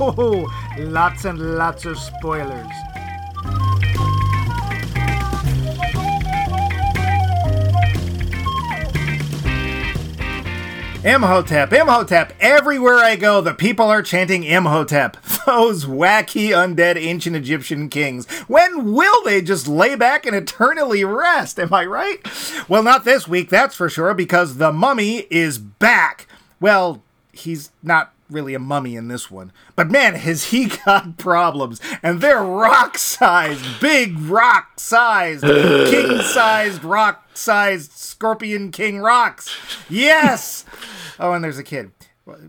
Oh, lots and lots of spoilers. Imhotep, Imhotep. Everywhere I go, the people are chanting Imhotep. Those wacky undead ancient Egyptian kings. When will they just lay back and eternally rest? Am I right? Well, not this week, that's for sure, because the mummy is back. Well, he's not really a mummy in this one. But man, has he got problems. And they're rock sized, big rock sized, king sized, rock sized Scorpion King rocks. Yes! Oh, and there's a kid.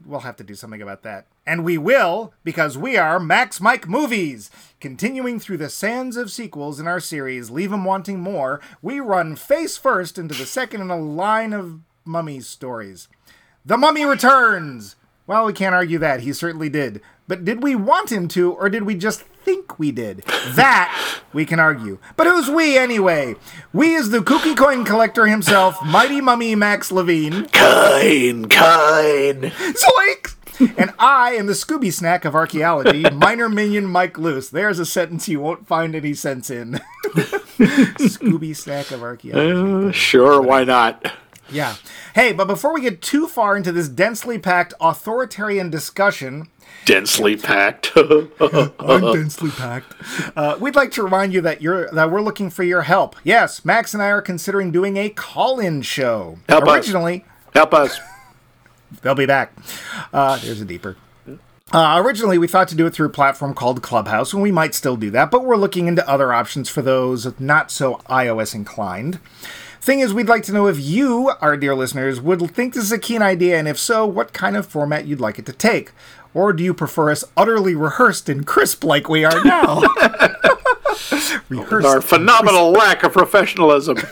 We'll have to do something about that. And we will, because we are Max Mike Movies. Continuing through the sands of sequels in our series, Leave 'em Wanting More, we run face first into the second in a line of mummy stories. The Mummy Returns! Well, we can't argue that. He certainly did. But did we want him to, or did we just think we did? That we can argue. But who's we anyway? We is the kooky coin collector himself, Mighty Mummy Max Levine. Kine, kine. Zoink! and I am the Scooby Snack of archaeology, minor minion Mike Luce. There's a sentence you won't find any sense in. Scooby Snack of archaeology. Uh, sure, why not? Yeah. Hey, but before we get too far into this densely packed authoritarian discussion, Densely packed. I'm densely packed. Uh, we'd like to remind you that you're that we're looking for your help. Yes, Max and I are considering doing a call-in show. Help us. Originally, Help us. they'll be back. Uh, there's a deeper. Uh, originally, we thought to do it through a platform called Clubhouse, and we might still do that, but we're looking into other options for those not so iOS inclined. Thing is, we'd like to know if you, our dear listeners, would think this is a keen idea, and if so, what kind of format you'd like it to take. Or do you prefer us utterly rehearsed and crisp like we are now? rehearsed. Our phenomenal lack of professionalism.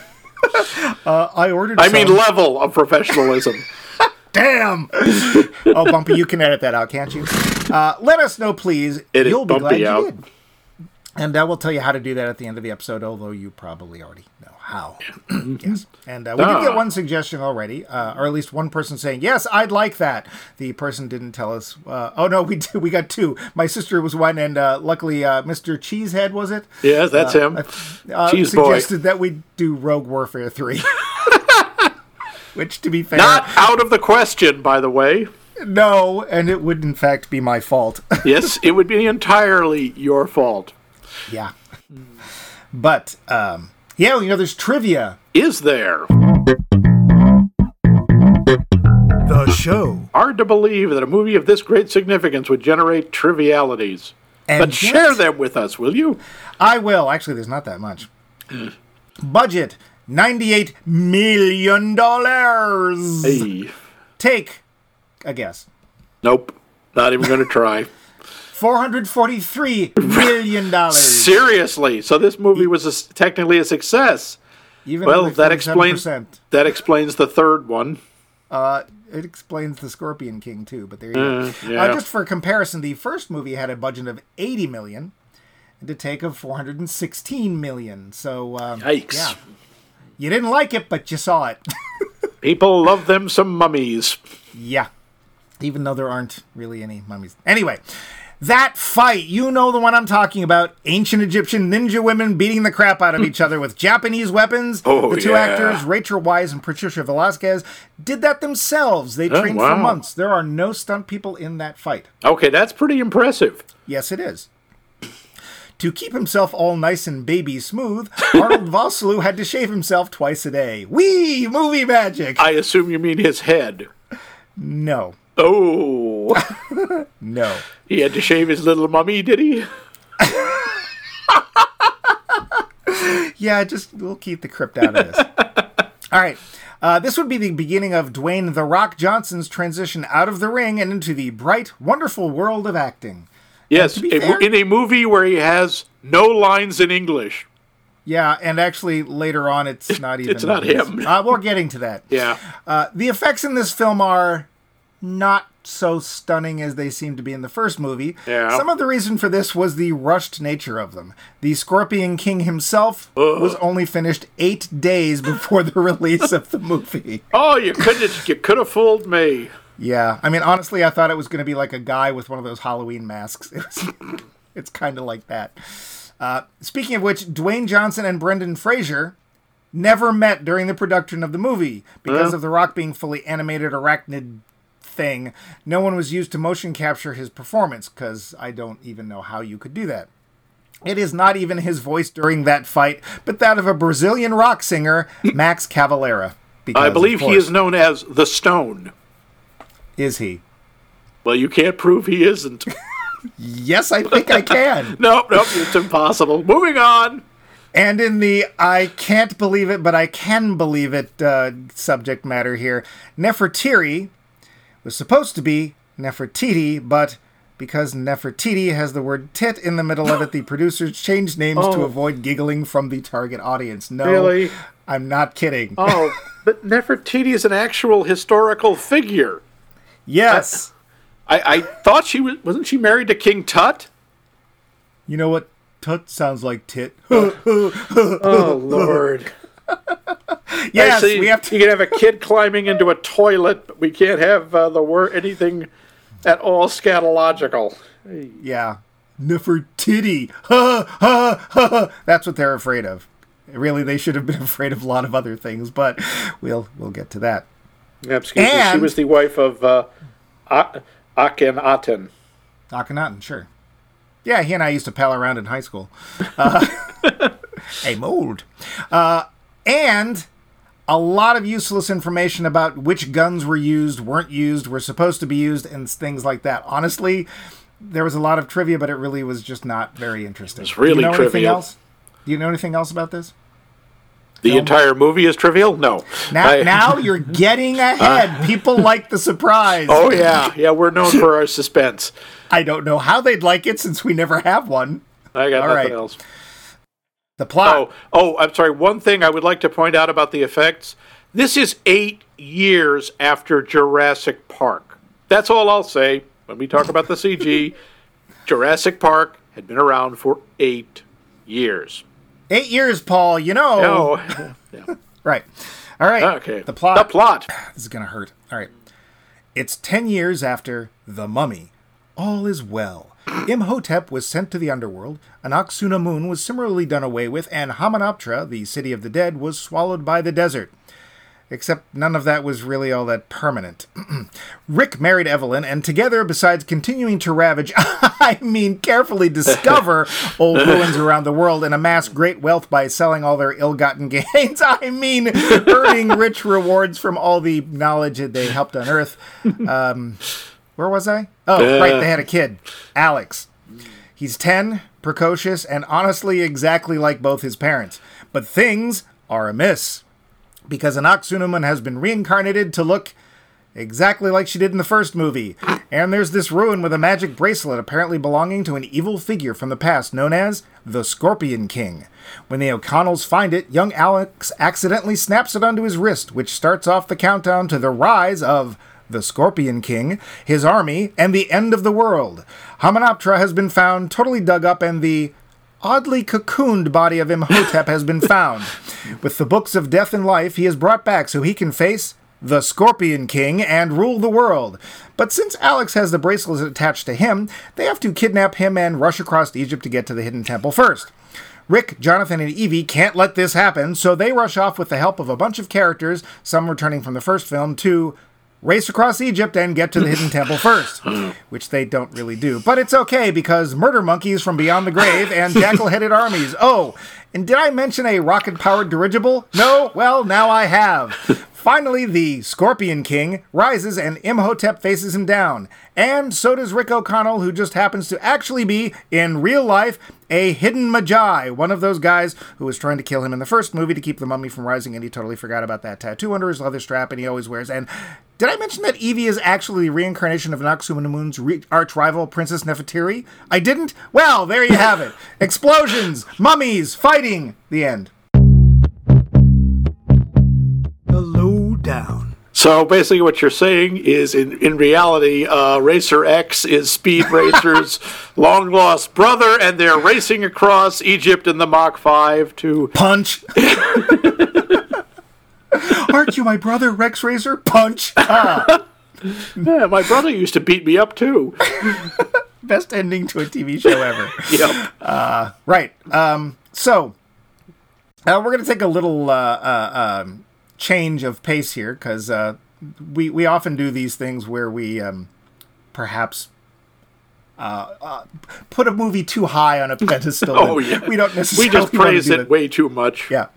Uh, I ordered. I mean, level of professionalism. damn. oh, Bumpy, you can edit that out, can't you? Uh, let us know, please. Edit You'll be Bumpy glad out. you did. And uh, we'll tell you how to do that at the end of the episode, although you probably already know how. yes. And uh, we did get one suggestion already, uh, or at least one person saying, "Yes, I'd like that." The person didn't tell us. Uh, oh no, we did, we got two. My sister was one, and uh, luckily, uh, Mr. Cheesehead was it? Yes, that's him. Uh, Cheese boy. suggested that we do Rogue Warfare three. Which, to be fair, Not out of the question, by the way. no, and it would in fact be my fault. Yes, it would be entirely your fault. yeah. But um, yeah, you know, there's trivia. Is there? The show. Hard to believe that a movie of this great significance would generate trivialities. And But yet- share them with us, will you? I will. Actually, there's not that much. Budget $98 million. Hey. Take a guess. Nope. Not even going to try. $443 million. Seriously. So this movie was a technically a success. Even Well, that explains that explains the third one. Uh, it explains the Scorpion King too, but there you go. Uh, yeah. Uh, just for comparison, the first movie had a budget of 80 million and a take of 416 million. So, um, Yikes. yeah. You didn't like it, but you saw it. People love them some mummies. yeah. Even though there aren't really any mummies. Anyway, that fight, you know the one I'm talking about. Ancient Egyptian ninja women beating the crap out of hmm. each other with Japanese weapons. Oh, the two yeah. actors, Rachel Weisz and Patricia Velasquez, did that themselves. They oh, trained for Oh, wow. months. There are no stunt people in that fight. Okay, that's pretty impressive. Yes, it is. To keep himself all nice and baby smooth, Arnold Vosloo had to shave himself twice a day. Wee! Movie magic! I assume you mean his head. no. Oh, No. he had to shave his little mummy, did he? Yeah, just we'll keep the crypt out of this. All right. Uh, this would be the beginning of Dwayne The Rock Johnson's transition out of the ring and into the bright, wonderful world of acting. Yes, a- fair- in a movie where he has no lines in English. Yeah, and actually later on, it's not even. It's not him. Uh, we're getting to that. Yeah. Uh, the effects in this film are not so stunning as they seem to be in the first movie. Yeah. Some of the reason for this was the rushed nature of them. The Scorpion King himself was only finished eight days before the release of the movie. Oh, you couldn't. You could have fooled me. Yeah, I mean, honestly, I thought it was going to be like a guy with one of those Halloween masks. It's, it's kind of like that. Uh, speaking of which, Dwayne Johnson and Brendan Fraser never met during the production of the movie because Yeah. of The Rock being fully animated arachnid thing. No one was used to motion capture his performance because I don't even know how you could do that. It is not even his voice during that fight, but that of a Brazilian rock singer, Max Cavalera. Because, I believe he is known as the Stone. Is he? Well, you can't prove he isn't. Yes, I think I can. nope, nope, it's impossible. Moving on. And in the I can't believe it, but I can believe it uh, subject matter here, Nefertiri was supposed to be Nefertiti, but because Nefertiti has the word tit in the middle of it, the producers changed names to Oh. avoid giggling from the target audience. No, Really? I'm not kidding. Oh, but Nefertiti is an actual historical figure. yes. I, I thought she was wasn't she married to King Tut? You know what? Tut sounds like tit. Oh Lord! yes, Actually, we have to. You can have a kid climbing into a toilet, but we can't have uh, the word anything at all scatological. Yeah. Nefertiti. Ha, ha, ha, ha. That's what they're afraid of. Really, they should have been afraid of a lot of other things, but we'll we'll get to that. Yeah, excuse me, she was the wife of uh, A- Akhenaten. Akhenaten, sure. Yeah, he and I used to pal around in high school. Uh, hey, mold. Uh, and a lot of useless information about which guns were used, weren't used, were supposed to be used, and things like that. Honestly, there was a lot of trivia, but it really was just not very interesting. It's really Do you know anything else? Do you know anything else about this? The entire movie is trivial. No. Now, I- now you're getting ahead. Uh, People like the surprise. Oh yeah, yeah. We're known for our suspense. I don't know how they'd like it since we never have one. I got All nothing right. else. The plot. Oh, oh, I'm sorry. One thing I would like to point out about the effects. This is eight years after Jurassic Park. That's all I'll say when we talk about the CG. Jurassic Park had been around for eight years. Eight years, Paul. You know. Oh, yeah. Right. All right. okay. The plot. The plot. This is going to hurt. All right. It's 10 years after The Mummy. All is well. Imhotep was sent to the underworld, Anck-su-namun was similarly done away with, and Hamunaptra, the city of the dead, was swallowed by the desert. Except none of that was really all that permanent. Rick married Evelyn, and together, besides continuing to ravage, I mean carefully discover old ruins around the world and amass great wealth by selling all their ill gotten gains, I mean earning rich rewards from all the knowledge that they helped unearth. Um, where was I? Oh, right, they had a kid, Alex. He's 10, precocious, and honestly exactly like both his parents. But things are amiss because an Anck-su-namun has been reincarnated to look exactly like she did in the first movie. And there's this ruin with a magic bracelet apparently belonging to an evil figure from the past known as the Scorpion King. When the O'Connells find it, young Alex accidentally snaps it onto his wrist, which starts off the countdown to the rise of the Scorpion King, his army, and the end of the world. Hamunaptra has been found totally dug up, and the oddly cocooned body of Imhotep has been found. With the books of death and life, he is brought back so he can face the Scorpion King and rule the world. But since Alex has the bracelets attached to him, they have to kidnap him and rush across Egypt to get to the hidden temple first. Rick, Jonathan, and Evie can't let this happen, so they rush off with the help of a bunch of characters, some returning from the first film, to race across Egypt and get to the hidden temple first, which they don't really do. But it's okay because murder monkeys from beyond the grave and jackal headed armies. Oh, and did I mention a rocket powered dirigible? No? Well, now I have. Finally, the Scorpion King rises and Imhotep faces him down. And so does Rick O'Connell, who just happens to actually be, in real life, a hidden Medjai, one of those guys who was trying to kill him in the first movie to keep the mummy from rising, and he totally forgot about that tattoo under his leather strap, and he always wears. And did I mention that Evie is actually the reincarnation of Anck-su-namun's re- arch rival, Princess Nefertiri? I didn't? Well, there you have it. Explosions, mummies, fighting, the end. The lowdown. So basically, what you're saying is, in in reality, uh, Racer X is Speed Racer's long lost brother, and they're racing across Egypt in the Mach Five to. Punch. Aren't you my brother, Rex Racer? Punch. Ah. Yeah, my brother used to beat me up too. Best ending to a TV show ever. Yep. Right. Um, so uh, we're going to take a little uh, uh, um, change of pace here because uh, we we often do these things where we um, perhaps. Uh, uh, put a movie too high on a pedestal. Oh yeah. we don't necessarily. We just praise it that. way too much. Yeah.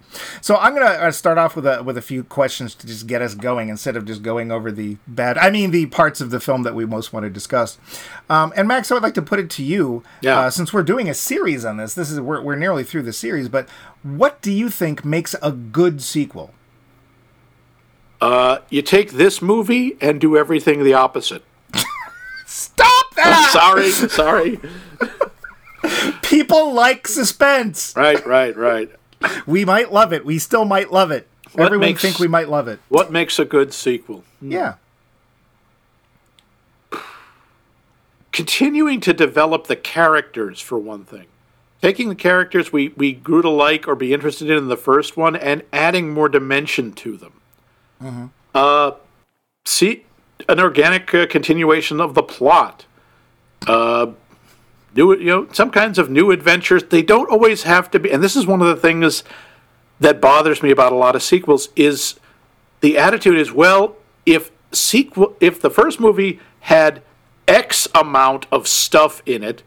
So I'm gonna uh, start off with a with a few questions to just get us going instead of just going over the bad. I mean the parts of the film that we most want to discuss. Um, and Max, I would like to put it to you, Yeah. uh, since we're doing a series on this. This is we're we're nearly through the series, but what do you think makes a good sequel? Uh, you take this movie and do everything the opposite. Sorry, sorry. People like suspense. Right, right, right. We might love it. We still might love it. What Everyone makes- think we might love it. What makes a good sequel? Yeah. continuing to develop the characters for one thing taking the characters we, we grew to like or be interested in in the first one and adding more dimension to them uh, see an organic uh, continuation of the plot uh, new you know some kinds of new adventures they don't always have to be and this is one of the things that bothers me about a lot of sequels is the attitude is well if sequel if the first movie had x amount of stuff in it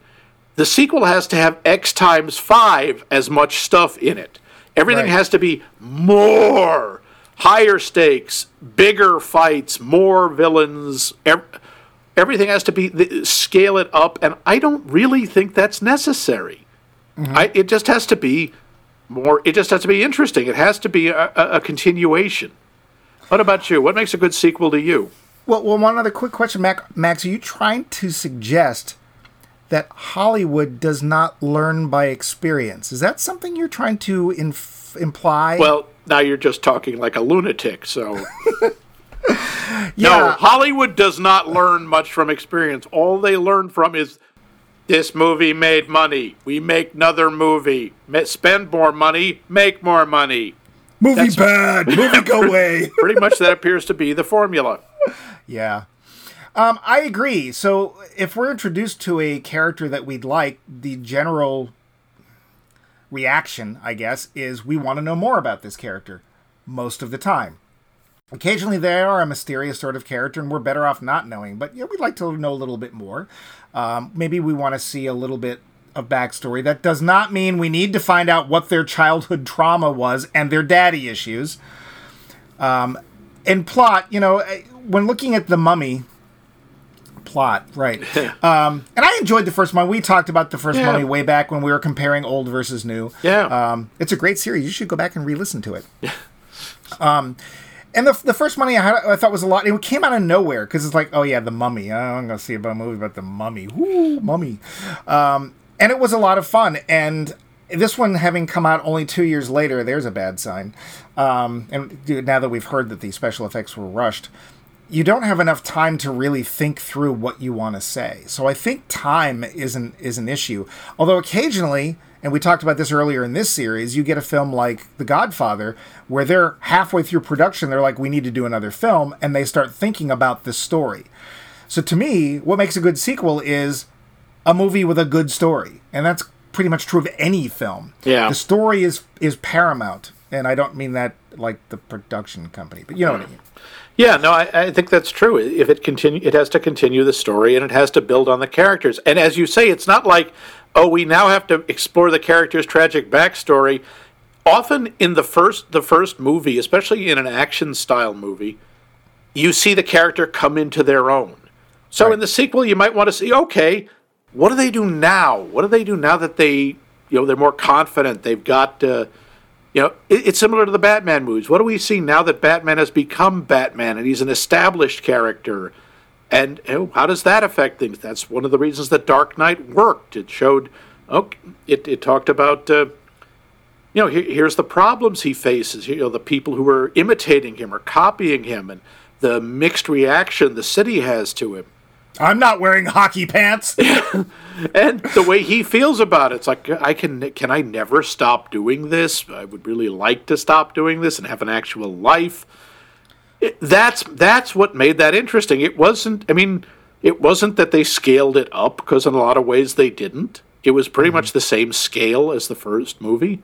the sequel has to have x times 5 as much stuff in it everything Right. has to be more higher stakes bigger fights more villains ev- everything has to be scale it up and i don't really think that's necessary mm-hmm. I, it just has to be more it just has to be interesting it has to be a, a, a continuation what about you what makes a good sequel to you Well, well, one other quick question, Mac, Max. Are you trying to suggest that Hollywood does not learn by experience? Is that something you're trying to inf- imply? well now you're just talking like a lunatic so yeah. no hollywood does not learn much from experience all they learn from is this movie made money we make another movie spend more money make more money movie bad. Movie go away. pretty much that appears to be the formula Yeah. Um, I agree. So if we're introduced to a character that we'd like, the general reaction, I guess, is we want to know more about this character most of the time. Occasionally they are a mysterious sort of character and we're better off not knowing, but yeah, we'd like to know a little bit more. Um, maybe we want to see a little bit of backstory. That does not mean we need to find out what their childhood trauma was and their daddy issues and plot, you know, when looking at the mummy plot, right? um, and I enjoyed the first one. We talked about the first Yeah. mummy way back when we were comparing old versus new. Yeah. um, it's a great series. You should go back and re-listen to it. Yeah. um, and the, the first money I, had, I thought was a lot. It came out of nowhere because it's like, oh yeah, the mummy. I'm gonna see about a movie about the mummy. Woo, mummy. Um, and it was a lot of fun. And this one having come out only two years later, there's a bad sign. Um, and now that we've heard that the special effects were rushed, you don't have enough time to really think through what you want to say. So I think time is an is an issue. Although occasionally, and we talked about this earlier in this series, you get a film like The Godfather where they're halfway through production, they're like, we need to do another film, and they start thinking about the story. So to me, what makes a good sequel is a movie with a good story, and that's pretty much true of any film. Yeah. the story is is paramount, and I don't mean that like the production company, but you know what I mean. Yeah, no, I, I think that's true. If it continue, it has to continue the story, and it has to build on the characters. And as you say, it's not like, oh, we now have to explore the character's tragic backstory. Often in the first the first movie, especially in an action style movie, you see the character come into their own. So Right. in the sequel, you might want to see, okay, what do they do now? What do they do now that they, you know, they're more confident? They've got. Uh, you know, it, it's similar to the Batman movies. What do we see now that Batman has become Batman and he's an established character? And you know, how does that affect things? That's one of the reasons that Dark Knight worked. It showed, okay, it, it talked about, uh, you know, here, here's the problems he faces. You know, the people who are imitating him or copying him, and the mixed reaction the city has to him I'm not wearing hockey pants. and the way he feels about it. It's like I can can I never stop doing this? I would really like to stop doing this and have an actual life. It, that's that's what made that interesting. It wasn't. I mean, it wasn't that they scaled it up because in a lot of ways they didn't. It was pretty much the same scale as the first movie,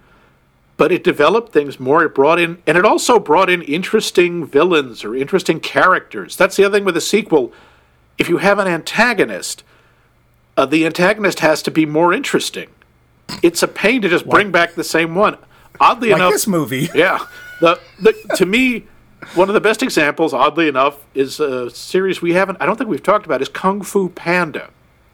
but it developed things more. It brought in, and it also brought in interesting villains or interesting characters. That's the other thing with a sequel. If you have an antagonist, uh, the antagonist has to be more interesting. It's a pain to just bring back the same one. Oddly Like enough, this movie. yeah. The, the to me, one of the best examples, oddly enough, is a series we haven't. I don't think we've talked about is Kung Fu Panda.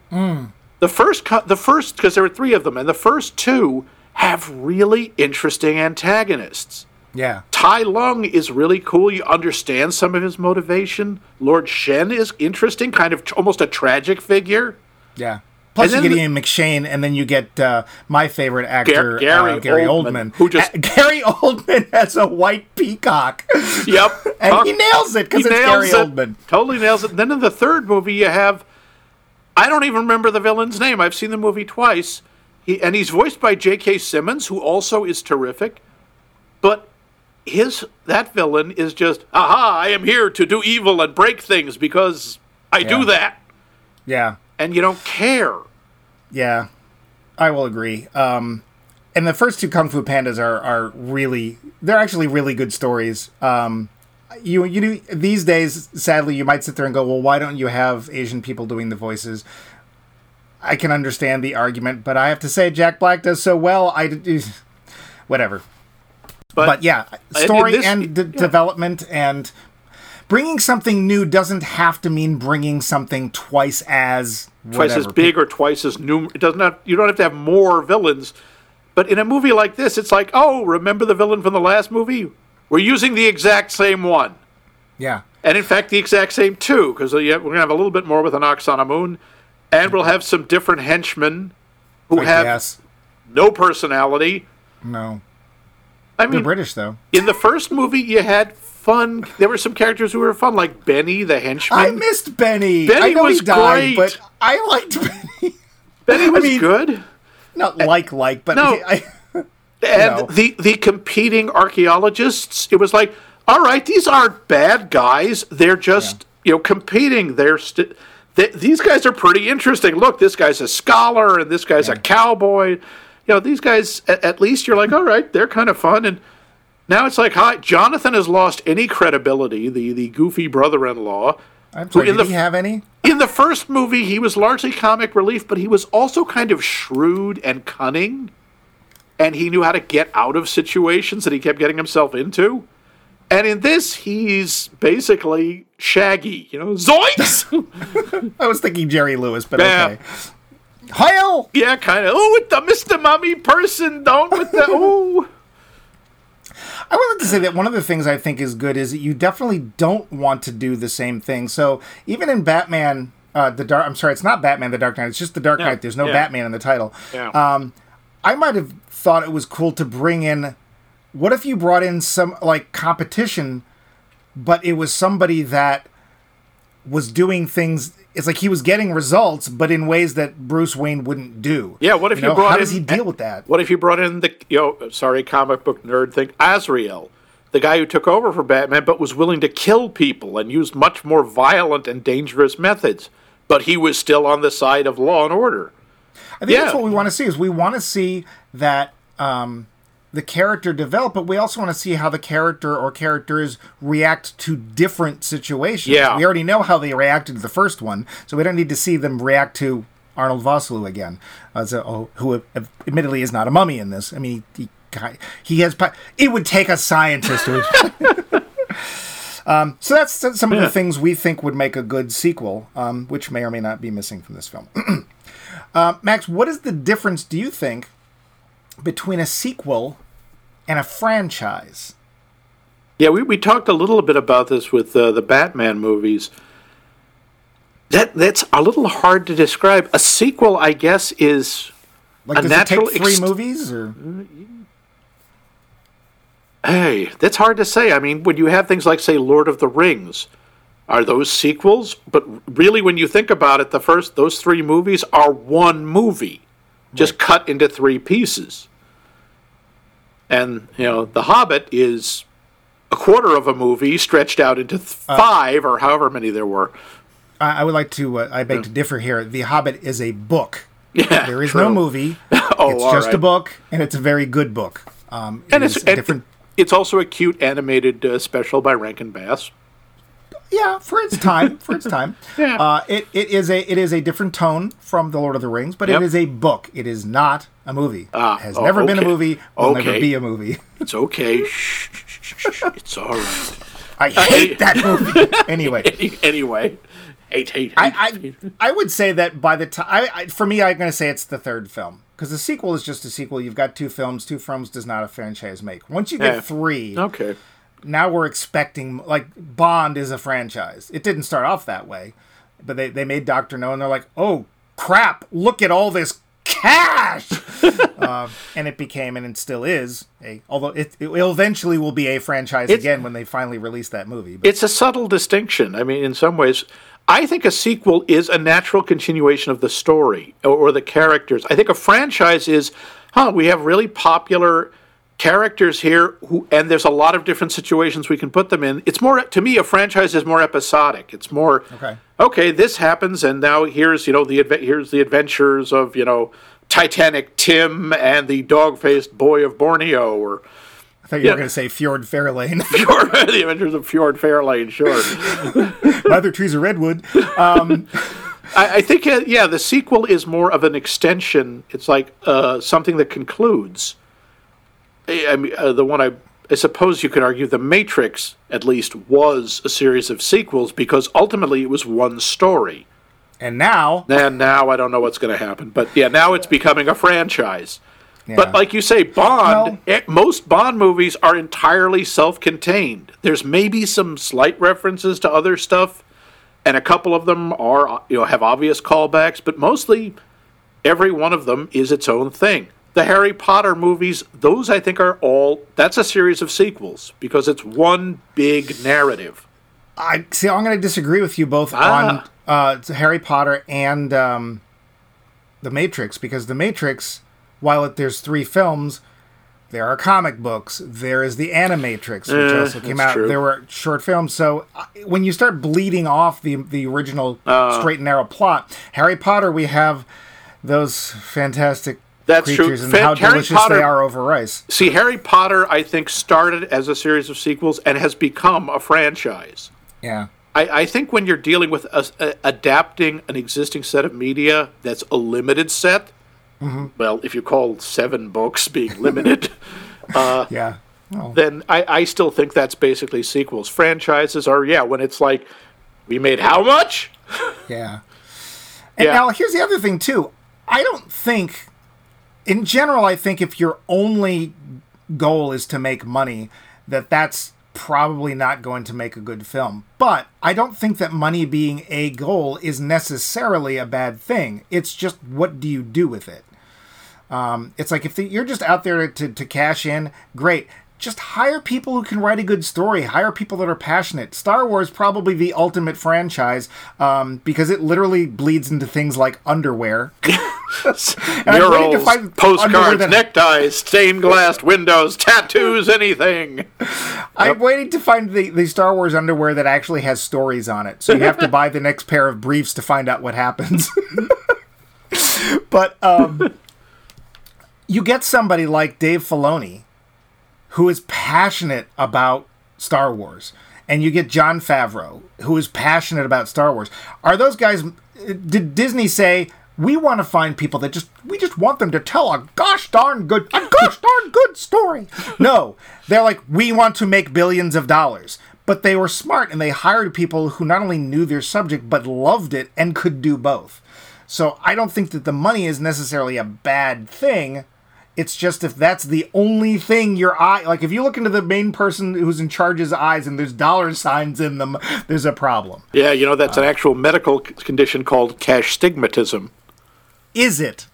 Hmm. The first, the first, because there were three of them, and the first two have really interesting antagonists. Yeah. Tai Lung is really cool. You understand some of his motivation. Lord Shen is interesting, kind of t- almost a tragic figure. Yeah. Plus, you get Ian McShane, and then you get uh, my favorite actor, Gary uh, Gary Oldman, Oldman, who just- Uh, Gary Oldman has a white peacock, Yep, and he nails it because it's Gary it. Oldman. Totally nails it. Then in the third movie, you have I don't even remember the villain's name. I've seen the movie twice. He, and he's voiced by J.K. Simmons, who also is terrific. But his that villain is just, aha! I am here to do evil and break things because I Yeah. do that, Yeah, and you don't care. yeah, I will agree. Um, and the first two Kung Fu Pandas are are really they're actually really good stories. Um, you you do these days, sadly, you might sit there and go, well, why don't you have Asian people doing the voices? I can understand the argument, but I have to say Jack Black does so well. I whatever. But, but yeah, story this- and d- development and bringing something new doesn't have to mean bringing something twice as twice as big or twice as new. It doesn't have. You don't have to have more villains. But in a movie like this, it's like, oh, remember the villain from the last movie? We're using the exact same one. Yeah, And in fact, the exact same two, because uh, we're going to have a little bit more with Anck-su-namun, and we'll have some different henchmen who I have guess no personality. no. I They're British though. in the first movie, you had fun. There were some characters who were fun, like Benny the henchman. I missed Benny. Benny I know was he died, great. but I liked Benny. Benny was mean- good. Not eh, like like, but No. I, and know. the the competing archaeologists it was like all right these aren't bad guys they're just you know competing they're st- th- these guys are pretty interesting look this guy's a scholar and this guy's a cowboy you know these guys at, at least you're like all right they're kind of fun and now it's like hi jonathan has lost any credibility the the goofy brother-in-law I'm sorry. Did the- he have any? in the first movie he was largely comic relief but he was also kind of shrewd and cunning and he knew how to get out of situations that he kept getting himself into. And in this, he's basically Shaggy, you know, zoinks! I was thinking Jerry Lewis, but Yeah. okay. Heil! yeah, kind of. Oh, with the Mr. Mummy person, don't with the oh. I wanted to say that one of the things I think is good is that you definitely don't want to do the same thing. So even in Batman, uh, the Dark, I'm sorry, it's not Batman the Dark Knight. It's just the Dark Yeah, Knight. There's no yeah. Batman in the title. Yeah. Um, I might have thought it was cool to bring in. What if you brought in some like competition, but it was somebody that was doing things. It's like he was getting results, but in ways that Bruce Wayne wouldn't do. Yeah, what if you know, brought How in- does he deal with that? What if you brought in the, you know, sorry, comic book nerd thing, Azrael, the guy who took over for Batman, but was willing to kill people and use much more violent and dangerous methods, but he was still on the side of law and order. I think that's what we want to see. Is we want to see that um, the character develop, but we also want to see how the character or characters react to different situations. Yeah. we already know how they reacted to the first one, so we don't need to see them react to Arnold Vosloo again, uh, so, oh, who admittedly is not a mummy in this. I mean, he ki- he has. It would take a scientist to. Um, so that's, some of the things we think would make a good sequel, um, which may or may not be missing from this film. uh, Max, what is the difference, do you think, between a sequel and a franchise? Yeah, we, we talked a little bit about this with uh, the Batman movies. That that's a little hard to describe. A sequel, I guess, is Like, A does it take natural three ex- movies? Or hey, that's hard to say. I mean, when you have things like, say, Lord of the Rings, are those sequels? But really, when you think about it, the first those three movies are one movie, just cut into three pieces. And you know, The Hobbit is a quarter of a movie stretched out into th- Uh. five or however many there were. I, I would like to. Uh, I beg to differ here. The Hobbit is a book. Yeah, There is true. no movie. Oh, it's just a book, and it's a very good book. Um, and is it's different. It's also a cute animated uh, special by Rankin Bass. Yeah, for its time, for its time. Yeah. Uh, it, it is a it is a different tone from the Lord of the Rings, but Yep. it is a book. It is not a movie. Ah, it has oh, never been a okay. movie. Will never Okay. be a movie. It's okay. shh, shh, shh. It's all right. I hate that movie. anyway, anyway, hate, hate, hate. I, I I would say that by the time for me, I'm going to say it's the third film because the sequel is just a sequel. You've got two films. Two films does not a franchise make. Once you get Yeah. three, okay. Now we're expecting like Bond is a franchise. It didn't start off that way, but they, they made Doctor No, and they're like, oh crap, look at all this cash, uh, and it became and it still is a. Although it, it eventually will be a franchise It's- again when they finally release that movie. But It's a subtle distinction. I mean, in some ways, I think a sequel is a natural continuation of the story or, or the characters. I think a franchise is, huh, we have really popular characters here who and there's a lot of different situations we can put them in. It's more to me a franchise is more episodic. It's more Okay. Okay, this happens and now here's, you know, the here's the adventures of, you know, Titanic Tim and the dog-faced boy of Borneo or I thought you yeah. were going to say Fjord Fairlane. Fjord, the Adventures of Fjord Fairlane, sure. Mother trees are redwood. I, I think, uh, yeah, the sequel is more of an extension. It's like uh, something that concludes. I, mean, uh, the one I, I suppose you could argue, The Matrix, at least, was a series of sequels because ultimately it was one story. And now, And now I don't know what's going to happen, but yeah, now it's becoming a franchise. Yeah. But like you say, Bond, Well- eh, most Bond movies are entirely self-contained. There's maybe some slight references to other stuff, and a couple of them are you know have obvious callbacks, but mostly every one of them is its own thing. The Harry Potter movies, those I think are all that's a series of sequels because it's one big narrative. I see. I'm going to disagree with you both Ah. on uh, Harry Potter and um, the Matrix because the Matrix, while it, there's three films, there are comic books. There is the Animatrix, which Eh, also came out. true. There were short films. So uh, when you start bleeding off the the original Ah. straight and narrow plot, Harry Potter, we have those fantastic That's true. and Fan- how Harry delicious Potter- they are over rice. See, Harry Potter, I think, started as a series of sequels and has become a franchise. Yeah. I, I think when you're dealing with a, a- adapting an existing set of media that's a limited set, mm-hmm. well, if you call seven books being limited, uh, Yeah. Well, then I, I still think that's basically sequels. Franchises are, yeah, when it's like, we made how much? Yeah. And Yeah. now here's the other thing too. I don't think in general I think if your only goal is to make money that that's probably not going to make a good film. But I don't think that money being a goal is necessarily a bad thing. It's just what do you do with it? Um, it's like if the, you're just out there to, to cash in, great. Just hire people who can write a good story. Hire people that are passionate. Star Wars probably the ultimate franchise um, because it literally bleeds into things like underwear. I'm waiting to Murals, postcards, that- neckties, stained glass windows, tattoos, anything. I'm waiting to find the, the Star Wars underwear that actually has stories on it. So you have to buy the next pair of briefs to find out what happens. but um, you get somebody like Dave Filoni who is passionate about Star Wars. And you get Jon Favreau, who is passionate about Star Wars. Are those guys? Did Disney say we want to find people that just we just want them to tell a gosh darn good a gosh darn good story? No, they're like we want to make billions of dollars. But they were smart and they hired people who not only knew their subject but loved it and could do both. So I don't think that the money is necessarily a bad thing. It's just if that's the only thing your eye, like if you look into the main person who's in charge's eyes and there's dollar signs in them, there's a problem. Yeah, you know, that's an actual medical condition called cash stigmatism. Is it?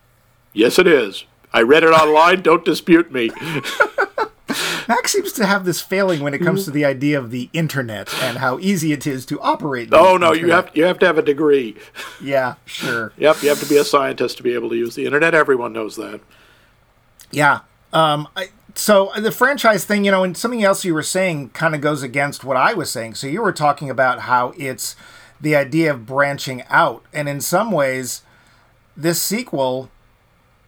Yes, it is. I read it online. Don't dispute me. Max seems to have this failing when it comes to the idea of the internet and how easy it is to operate. the Oh no, you have you have to have a degree. Yeah, sure. Yep, you have to be a scientist to be able to use the internet. Everyone knows that. Yeah. Um, I, so the franchise thing, you know, and something else you were saying kind of goes against what I was saying. So you were talking about how it's the idea of branching out, and in some ways, this sequel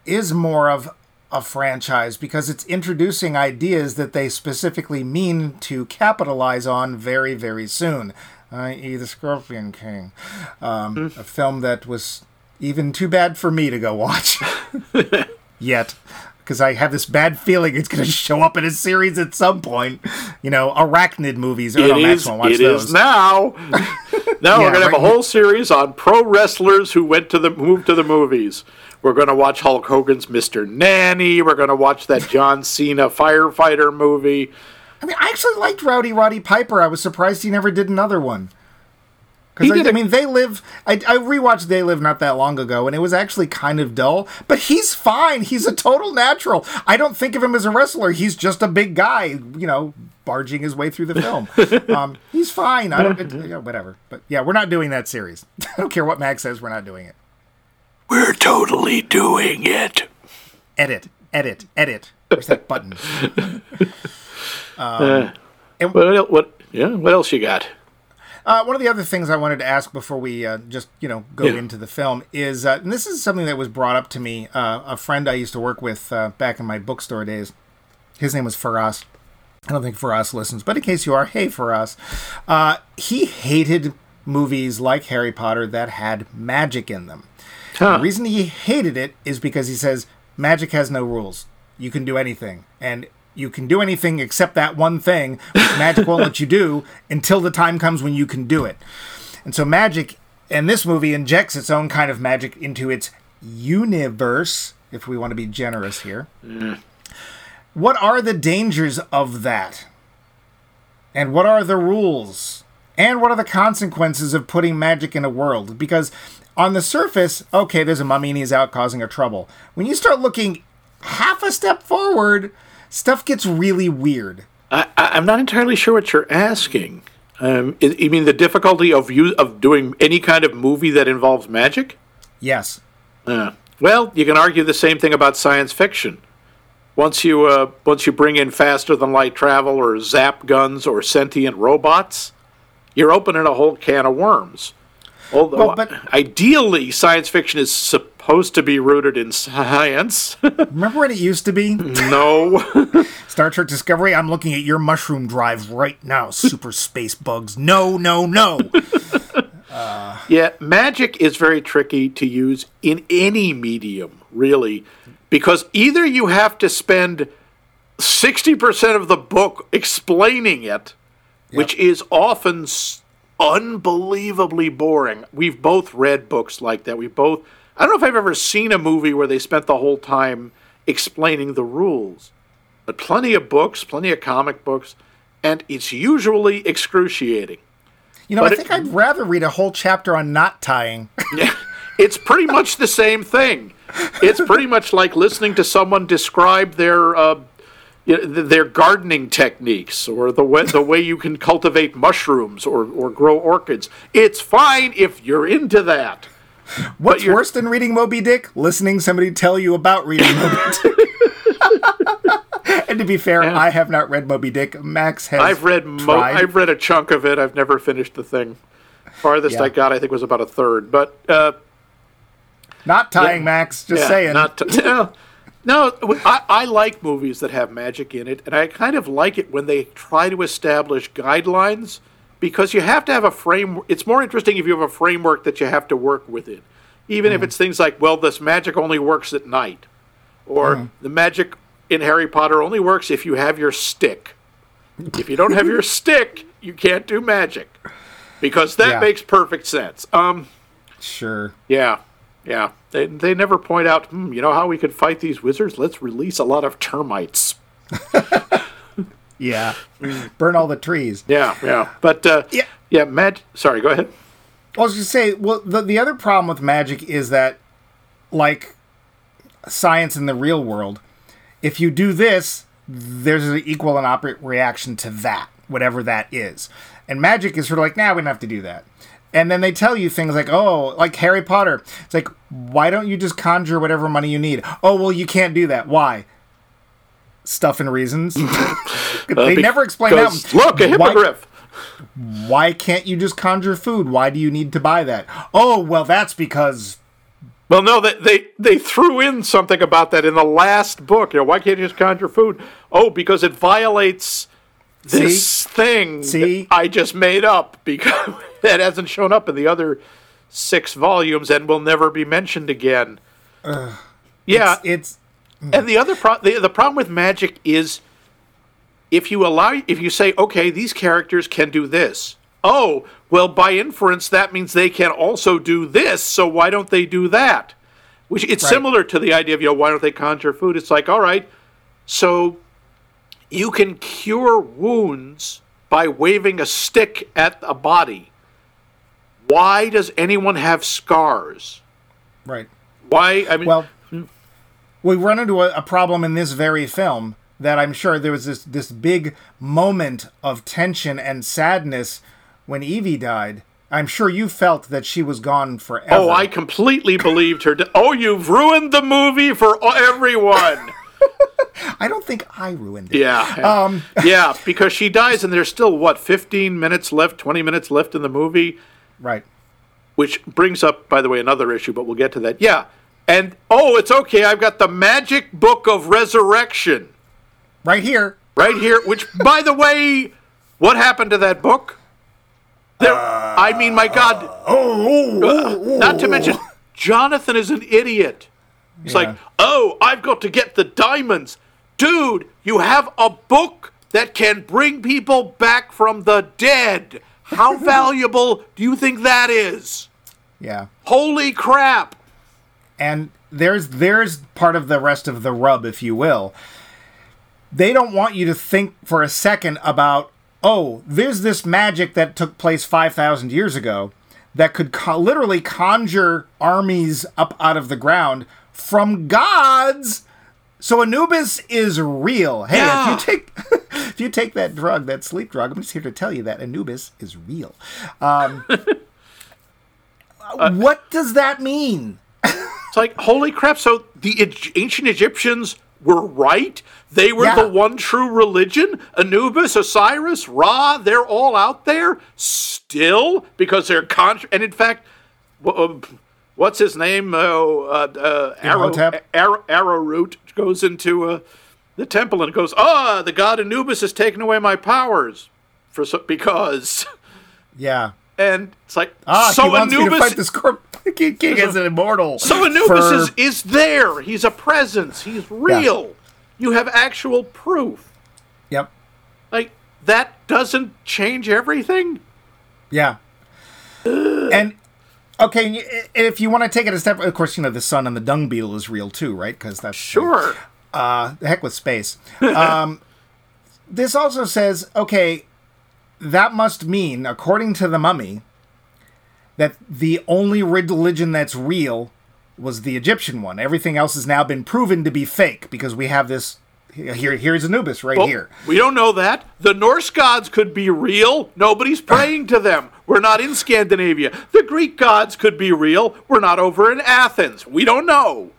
is more of a franchise because it's introducing ideas that they specifically mean to capitalize on very, very soon, i.e., The Scorpion King, um, mm. a film that was even too bad for me to go watch yet. Because I have this bad feeling it's going to show up in a series at some point. You know, arachnid movies. It, is, it is, now. now yeah, we're going to have a whole series on pro wrestlers who went to the moved to the movies. We're going to watch Hulk Hogan's Mr. Nanny. We're going to watch that John Cena firefighter movie. I mean, I actually liked Rowdy Roddy Piper. I was surprised he never did another one. Because I, I, mean, they live. I, I rewatched They Live not that long ago, and it was actually kind of dull. But he's fine. He's a total natural. I don't think of him as a wrestler. He's just a big guy, you know, barging his way through the film. um, he's fine. I don't. It, you know, whatever. But yeah, we're not doing that series. I don't care what Max says. We're not doing it. We're totally doing it. Edit, edit, edit. Where's that button? um, uh, and, what, what? Yeah. What else you got? Uh, one of the other things I wanted to ask before we uh, just you know go yeah. into the film is, uh, and this is something that was brought up to me. Uh, a friend I used to work with uh, back in my bookstore days. His name was Faraz. I don't think Faraz listens, but in case you are, hey Faraz. Uh, he hated movies like Harry Potter that had magic in them. Huh. The reason he hated it is because he says magic has no rules. You can do anything, and you can do anything except that one thing, which magic won't let you do until the time comes when you can do it. And so magic and this movie injects its own kind of magic into its universe, if we want to be generous here. Mm. What are the dangers of that? And what are the rules? And what are the consequences of putting magic in a world? Because on the surface, okay, there's a mummy and he's out causing a trouble. When you start looking half a step forward, stuff gets really weird. I, am not entirely sure what you're asking. Um, you mean the difficulty of use, of doing any kind of movie that involves magic? Yes. Uh, well, you can argue the same thing about science fiction. Once you uh, once you bring in faster than light travel or zap guns or sentient robots, you're opening a whole can of worms. Although well, but, ideally, science fiction is supposed to be rooted in science. Remember when it used to be? No. Star Trek Discovery, I'm looking at your mushroom drive right now, super space bugs. No, no, no. Uh, yeah, magic is very tricky to use in any medium, really, because either you have to spend 60% of the book explaining it, yep. which is often unbelievably boring. We've both read books like that. We both I don't know if I've ever seen a movie where they spent the whole time explaining the rules. But plenty of books, plenty of comic books, and it's usually excruciating. You know, but I think it, I'd rather read a whole chapter on knot tying. yeah, it's pretty much the same thing. It's pretty much like listening to someone describe their uh, their gardening techniques or the way, the way you can cultivate mushrooms or, or grow orchids. It's fine if you're into that. What's worse than reading Moby Dick? Listening somebody tell you about reading Moby Dick. and to be fair, yeah. I have not read Moby Dick. Max has. I've read. Mo- I've read a chunk of it. I've never finished the thing. Farthest yeah. I got, I think, was about a third. But uh, not tying, yeah, Max. Just saying. Not t- no, no. I, I like movies that have magic in it, and I kind of like it when they try to establish guidelines because you have to have a frame. It's more interesting if you have a framework that you have to work within, even mm-hmm. if it's things like, well, this magic only works at night, or mm-hmm. the magic in Harry Potter only works if you have your stick. if you don't have your stick, you can't do magic, because that yeah. makes perfect sense. Um, sure. Yeah, yeah. They they never point out, hmm, you know how we could fight these wizards? Let's release a lot of termites. Yeah. Burn all the trees. Yeah, yeah. But uh, yeah, yeah. Mag. Sorry, go ahead. I was going to say, well, the the other problem with magic is that, like, science in the real world, if you do this, there's an equal and opposite reaction to that, whatever that is. And magic is sort of like, nah, we don't have to do that. And then they tell you things like, oh, like Harry Potter. It's like, why don't you just conjure whatever money you need? Oh, well, you can't do that. Why? Stuff and reasons. they Uh, never explain that. Look, a Why- hippogriff. why can't you just conjure food? Why do you need to buy that? Oh, well, that's because Well, no, they, they they threw in something about that in the last book. You know, why can't you just conjure food? Oh, because it violates this thing See? I just made up because that hasn't shown up in the other six volumes and will never be mentioned again. yeah, it's Mm. and the other pro- the, the problem with magic is if you allow if you say okay these characters can do this. Oh well by inference that means they can also do this so why don't they do that? Which it's Right. similar to the idea of you know why don't they conjure food? It's like all right so you can cure wounds by waving a stick at a body. Why does anyone have scars? Right. why i mean Well, we run into a, a problem in this very film that I'm sure there was this this big moment of tension and sadness when Evie died. I'm sure you felt that she was gone forever. Oh, I completely believed her. Oh, you've ruined the movie for everyone. I don't think I ruined it. Yeah. Um, yeah, because she dies and there's still, what, 15 minutes left, 20 minutes left in the movie? Right. Which brings up, by the way, another issue, but we'll get to that. Yeah. And, oh, it's okay. I've got the Magic Book of Resurrection Right here. right here, which, by the way, what happened to that book? There, I mean, my God. Oh, uh, Not to mention, Jonathan is an idiot. He's like, oh, I've got to get the diamonds. Dude, you have a book that can bring people back from the dead. How valuable do you think that is? yeah. Holy crap. And there's there's part of the rest of the rub if you will. They don't want you to think for a second about oh there's this magic that took place 5000 years ago that could co- literally conjure armies up out of the ground from gods. So anubis is real. Hey Yeah. if you take if you take that drug that sleep drug i'm just here to tell you that anubis is real. Um, what does that mean It's like, holy crap. So the ancient Egyptians were right? They were Yeah. the one true religion? Anubis, Osiris, Ra, they're all out there still because they're contra. And in fact, uh, what's his name? Oh, uh, uh, Arrow? Arrow, Arrowroot goes into uh, the temple and goes, Ah, the god Anubis has taken away my powers. For so, because. yeah And it's like, Ah, so he wants me Anubis. the Scorpion King, King as an immortal. So Anubis for- is, is there. He's a presence. He's real. You have actual proof. Yep. Like that doesn't change everything. Yeah. And okay, and y- and if you want to take it a step, of course, you know the sun and the dung beetle is real too, right? Because that's Sure. Uh, the heck with space. Um, this also says, okay, that must mean, according to the mummy, that the only religion that's real was the Egyptian one. Everything else has now been proven to be fake because we have this. Here, here's Anubis right Well, here. We don't know that. The Norse gods could be real. Nobody's praying to them. We're not in Scandinavia. The Greek gods could be real. We're not over in Athens. We don't know.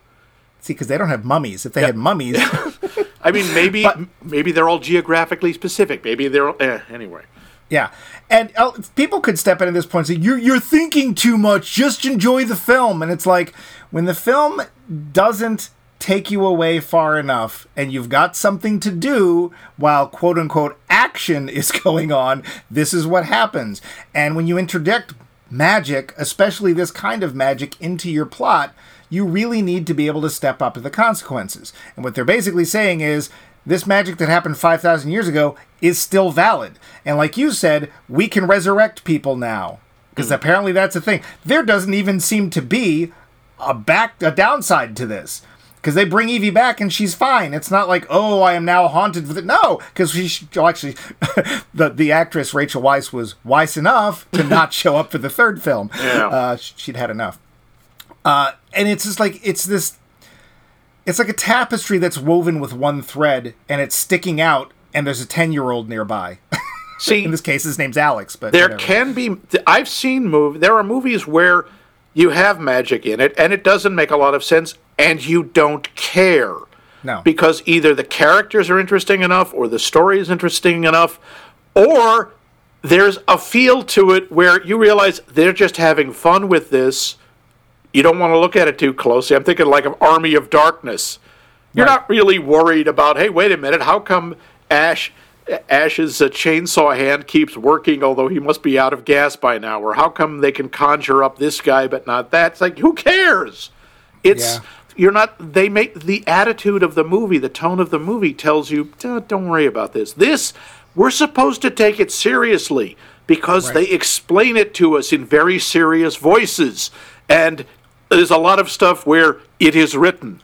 See, because they don't have mummies. If they had mummies, I mean, maybe But- maybe they're all geographically specific. Maybe they're eh, anyway. Yeah, and uh, people could step in at this point and say, "You're you're thinking too much. Just enjoy the film." And it's like when the film doesn't take you away far enough, and you've got something to do while quote unquote action is going on. This is what happens. And when you interject magic, especially this kind of magic, into your plot, you really need to be able to step up to the consequences. And what they're basically saying is this magic that happened 5,000 years ago is still valid. And like you said, we can resurrect people now. Because apparently that's a thing. There doesn't even seem to be a back a downside to this. Because they bring Evie back and she's fine. It's not like, oh, I am now haunted with it. No, because she well, actually, the the actress Rachel Weisz was wise enough to not show up for the third film. Yeah. Uh, she'd had enough. Uh, and it's just like it's this it's like a tapestry that's woven with one thread and it's sticking out and there's a 10 year old nearby See, in this case his name's alex but there whatever. can be i've seen move there are movies where you have magic in it and it doesn't make a lot of sense and you don't care No. Because either the characters are interesting enough, or the story is interesting enough, or there's a feel to it where you realize they're just having fun with this. You don't want to look at it too closely. I'm thinking like of Army of Darkness. You're Right. not really worried about, hey, wait a minute, how come Ash Ash's uh, chainsaw hand keeps working, although he must be out of gas by now? Or how come they can conjure up this guy but not that? It's like, who cares? It's Yeah. you're not. They make the attitude of the movie, the tone of the movie tells you, don't, don't worry about this. This we're supposed to take it seriously because Right. they explain it to us in very serious voices, and there's a lot of stuff where it is written.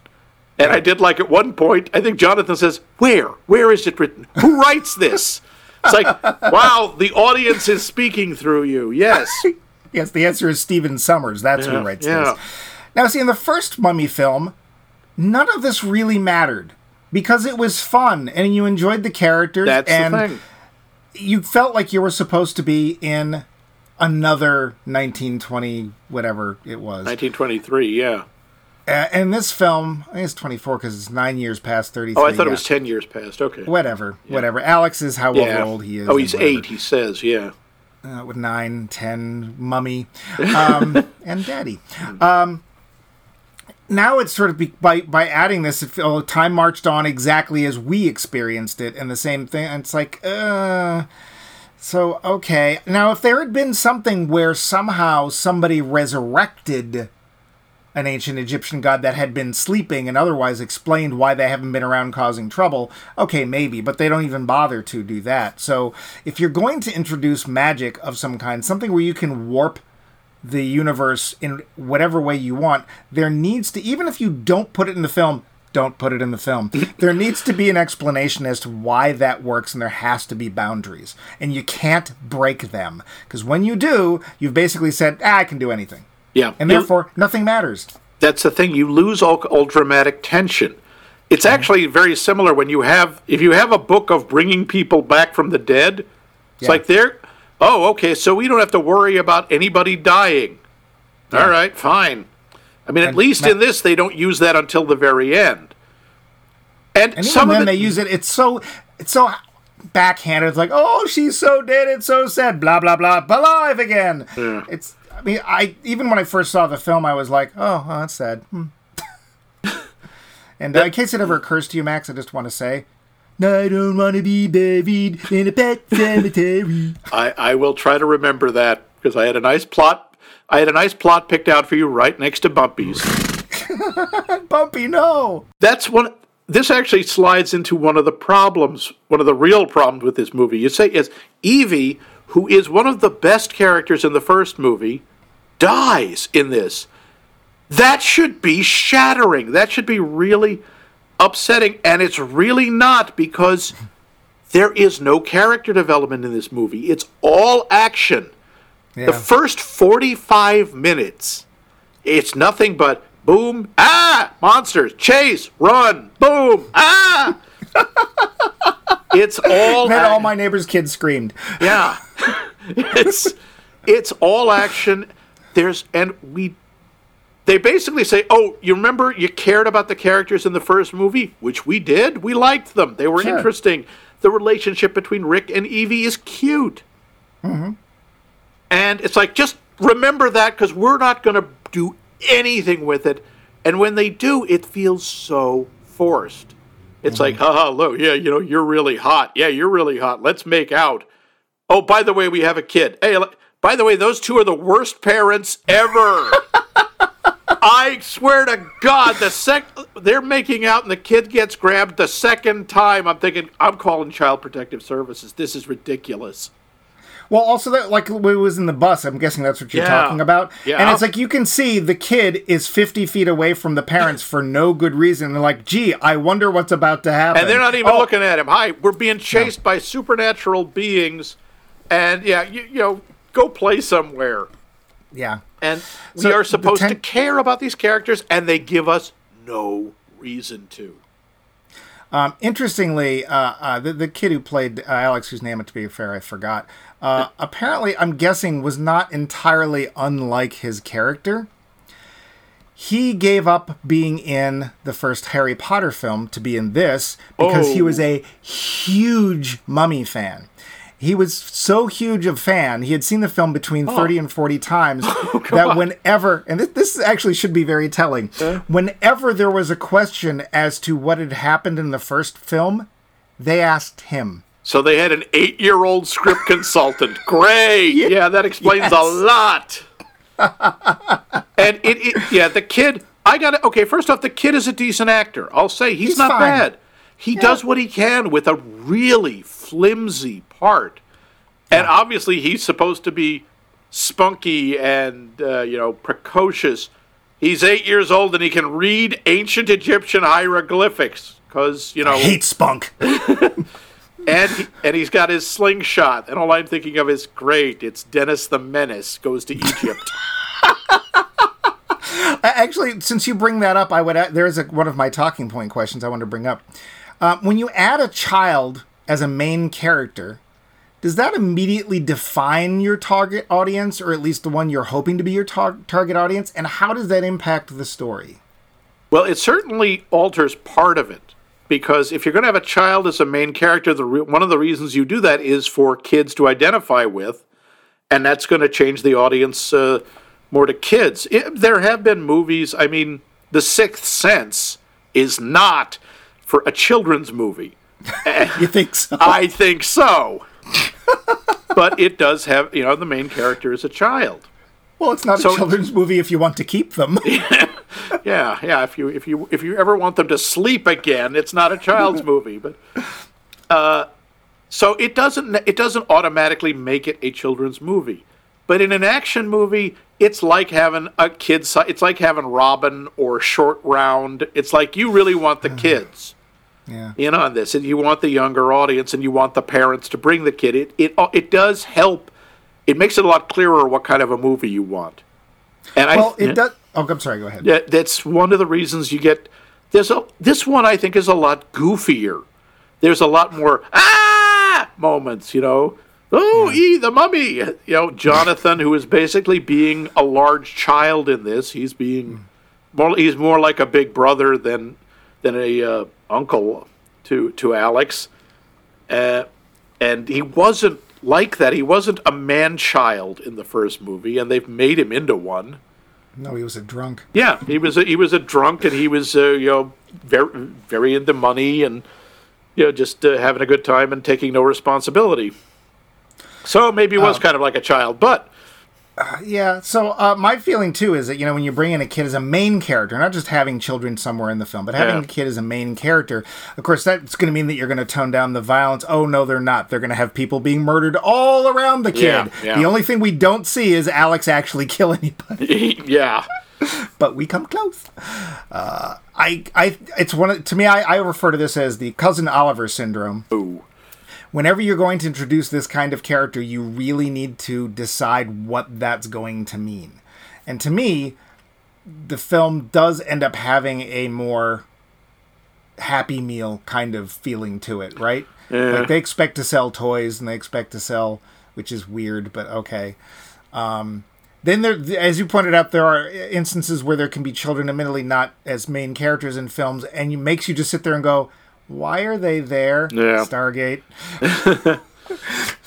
And I did like at one point, I think Jonathan says, Where? Where is it written? Who writes this? It's like, wow, the audience is speaking through you. Yes. Yes, the answer is Stephen Sommers. That's Yeah, who writes yeah. this. Now, see, in the first Mummy film, none of this really mattered because it was fun and you enjoyed the characters That's and the thing. you felt like you were supposed to be in another 1920 whatever it was. 1923, yeah. And this film, I think it's 24 because it's nine years past 33. Oh, I thought yeah. it was 10 years past. Okay. Whatever, whatever. Alex is however Yeah. old he is. Oh, he's eight, he says, yeah. uh, with nine, ten, mummy, um, and daddy. Um, now it's sort of be, by by adding this, it time marched on exactly as we experienced it, and the same thing. And it's like, uh, so okay. Now, if there had been something where somehow somebody resurrected an ancient Egyptian god that had been sleeping and otherwise explained why they haven't been around causing trouble, okay, maybe, but they don't even bother to do that. So if you're going to introduce magic of some kind, something where you can warp the universe in whatever way you want, there needs to, even if you don't put it in the film, don't put it in the film. there needs to be an explanation as to why that works, and there has to be boundaries. And you can't break them. Because when you do, you've basically said, ah, I can do anything. Yeah. And You- therefore, nothing matters. that's the thing. You lose all, all dramatic tension. It's actually very similar when you have, if you have a book of bringing people back from the dead, it's Yeah. like they're, oh, okay, so we don't have to worry about anybody dying. All right, fine. I mean, at And least in this, they don't use that until the very end. And, And some then of they use it. It's so it's so backhanded. It's like, oh, she's so dead. It's so sad. Blah blah blah. But alive again. It's. I mean, I even when I first saw the film, I was like, oh, oh that's sad. Hmm. and uh, in case it ever occurs to you, Max, I just want to say. I don't want to be buried in a pet cemetery. I, I will try to remember that because I had a nice plot. I had a nice plot picked out for you right next to Bumpy's. Bumpy, no. That's one. This actually slides into one of the problems, one of the real problems with this movie. You say is Evie, who is one of the best characters in the first movie, dies in this. That should be shattering. That should be really upsetting, and it's really not because there is no character development in this movie. It's all action. Yeah. The first 45 minutes, it's nothing but boom, ah, monsters, chase, run, boom, ah. it's all then all my neighbors' kids screamed. yeah. it's it's all action. There's and we they basically say, "Oh, you remember you cared about the characters in the first movie, which we did. We liked them. They were Sure. interesting. The relationship between Rick and Evie is cute." And it's like just remember that because we're not going to do anything with it. And when they do, it feels so forced. It's mm-hmm. like, haha, look, yeah, you know, you're really hot. Yeah, you're really hot. Let's make out. Oh, by the way, we have a kid. Hey, by the way, those two are the worst parents ever. I swear to God, the sec they're making out and the kid gets grabbed the second time. I'm thinking, I'm calling Child Protective Services. This is ridiculous. Well, also that like it was in the bus, I'm guessing that's what you're Yeah. talking about. Yeah. And it's like you can see the kid is 50 feet away from the parents for no good reason. They're like, "Gee, I wonder what's about to happen." And they're not even Oh, looking at him. Hi, we're being chased by supernatural beings, and yeah, you, you know, go play somewhere. Yeah. And we So are supposed to care about these characters, and they give us no reason to. Um, interestingly, uh, uh, the, the kid who played uh, Alex, whose name, to be fair, I forgot. Uh, apparently, I'm guessing was not entirely unlike his character. he gave up being in the first Harry Potter film to be in this because he was Oh. a huge Mummy fan. He was so huge a fan, he had seen the film between 30 and 40 times that whenever, and this, this actually should be very telling, whenever there was a question as to what had happened in the first film, they asked him. So they had an eight-year-old script consultant. Great. Yeah, that explains a lot. and it, it, yeah, the kid. I got it. Okay, first off, the kid is a decent actor. I'll say he's, He's not fine. bad. He does what he can with a really flimsy part, and obviously he's supposed to be spunky and uh, you know precocious. He's eight years old and he can read ancient Egyptian hieroglyphics because you know Hate spunk. and and he's got his slingshot, and all I'm thinking of is great. It's Dennis the Menace goes to Egypt. Actually, since you bring that up, I would add, there's a, one of my talking point questions I want to bring up. Um, when you add a child as a main character, does that immediately define your target audience, or at least the one you're hoping to be your tar- target audience? And how does that impact the story? well, it certainly alters part of it because if you're going to have a child as a main character, the re- one of the reasons you do that is for kids to identify with, and that's going to change the audience uh, more to kids. It, there have been movies. I mean, The Sixth Sense is not for a children's movie. You think so? I think so. but it does have, you know, the main character is a child. well, it's not so- a children's movie if you want to keep them. Yeah, yeah. If you if you if you ever want them to sleep again, it's not a child's movie, but uh, so it doesn't it doesn't automatically make it a children's movie. But in an action movie, it's like having a kid's. It's like having Robin or Short Round. It's like you really want the kids. yeah. in on this, and you want the younger audience, and you want the parents to bring the kid. It it it does help. It makes it a lot clearer what kind of a movie you want. And I Well, I, it does. Oh, I'm sorry. Go ahead. Yeah, that's one of the reasons you get. There's a this one I think is a lot goofier. There's a lot more ah moments. You know, oh, e the mummy. You know, Jonathan, who is basically being a large child in this. He's being more. He's more like a big brother than than a uh, uncle to to Alex. Uh, and he wasn't like that. He wasn't a man child in the first movie, and they've made him into one. No, he was a drunk. Yeah, he was a, he was a drunk, and he was uh, you know very very into money, and you know just uh, having a good time and taking no responsibility. So maybe he was kind of like a child, but Yeah. So uh, my feeling too is that you know when you bring in a kid as a main character, not just having children somewhere in the film, but having Yeah. a kid as a main character, of course that's going to mean that you're going to tone down the violence. Oh no, they're not. They're going to have people being murdered all around the kid. Yeah, yeah. The only thing we don't see is Alex actually kill anybody, yeah, but we come close. Uh, I, I, it's one of, to me. I, I refer to this as the cousin Oliver syndrome. ooh, whenever you're going to introduce this kind of character, you really need to decide what that's going to mean. And to me, the film does end up having a more happy meal kind of feeling to it, right? Yeah. Like they expect to sell toys and they expect to sell, which is weird, but okay. Um, then there, as you pointed out, there are instances where there can be children, admittedly not as main characters in films, and it makes you just sit there and go, "Why are they there?" Yeah. Stargate.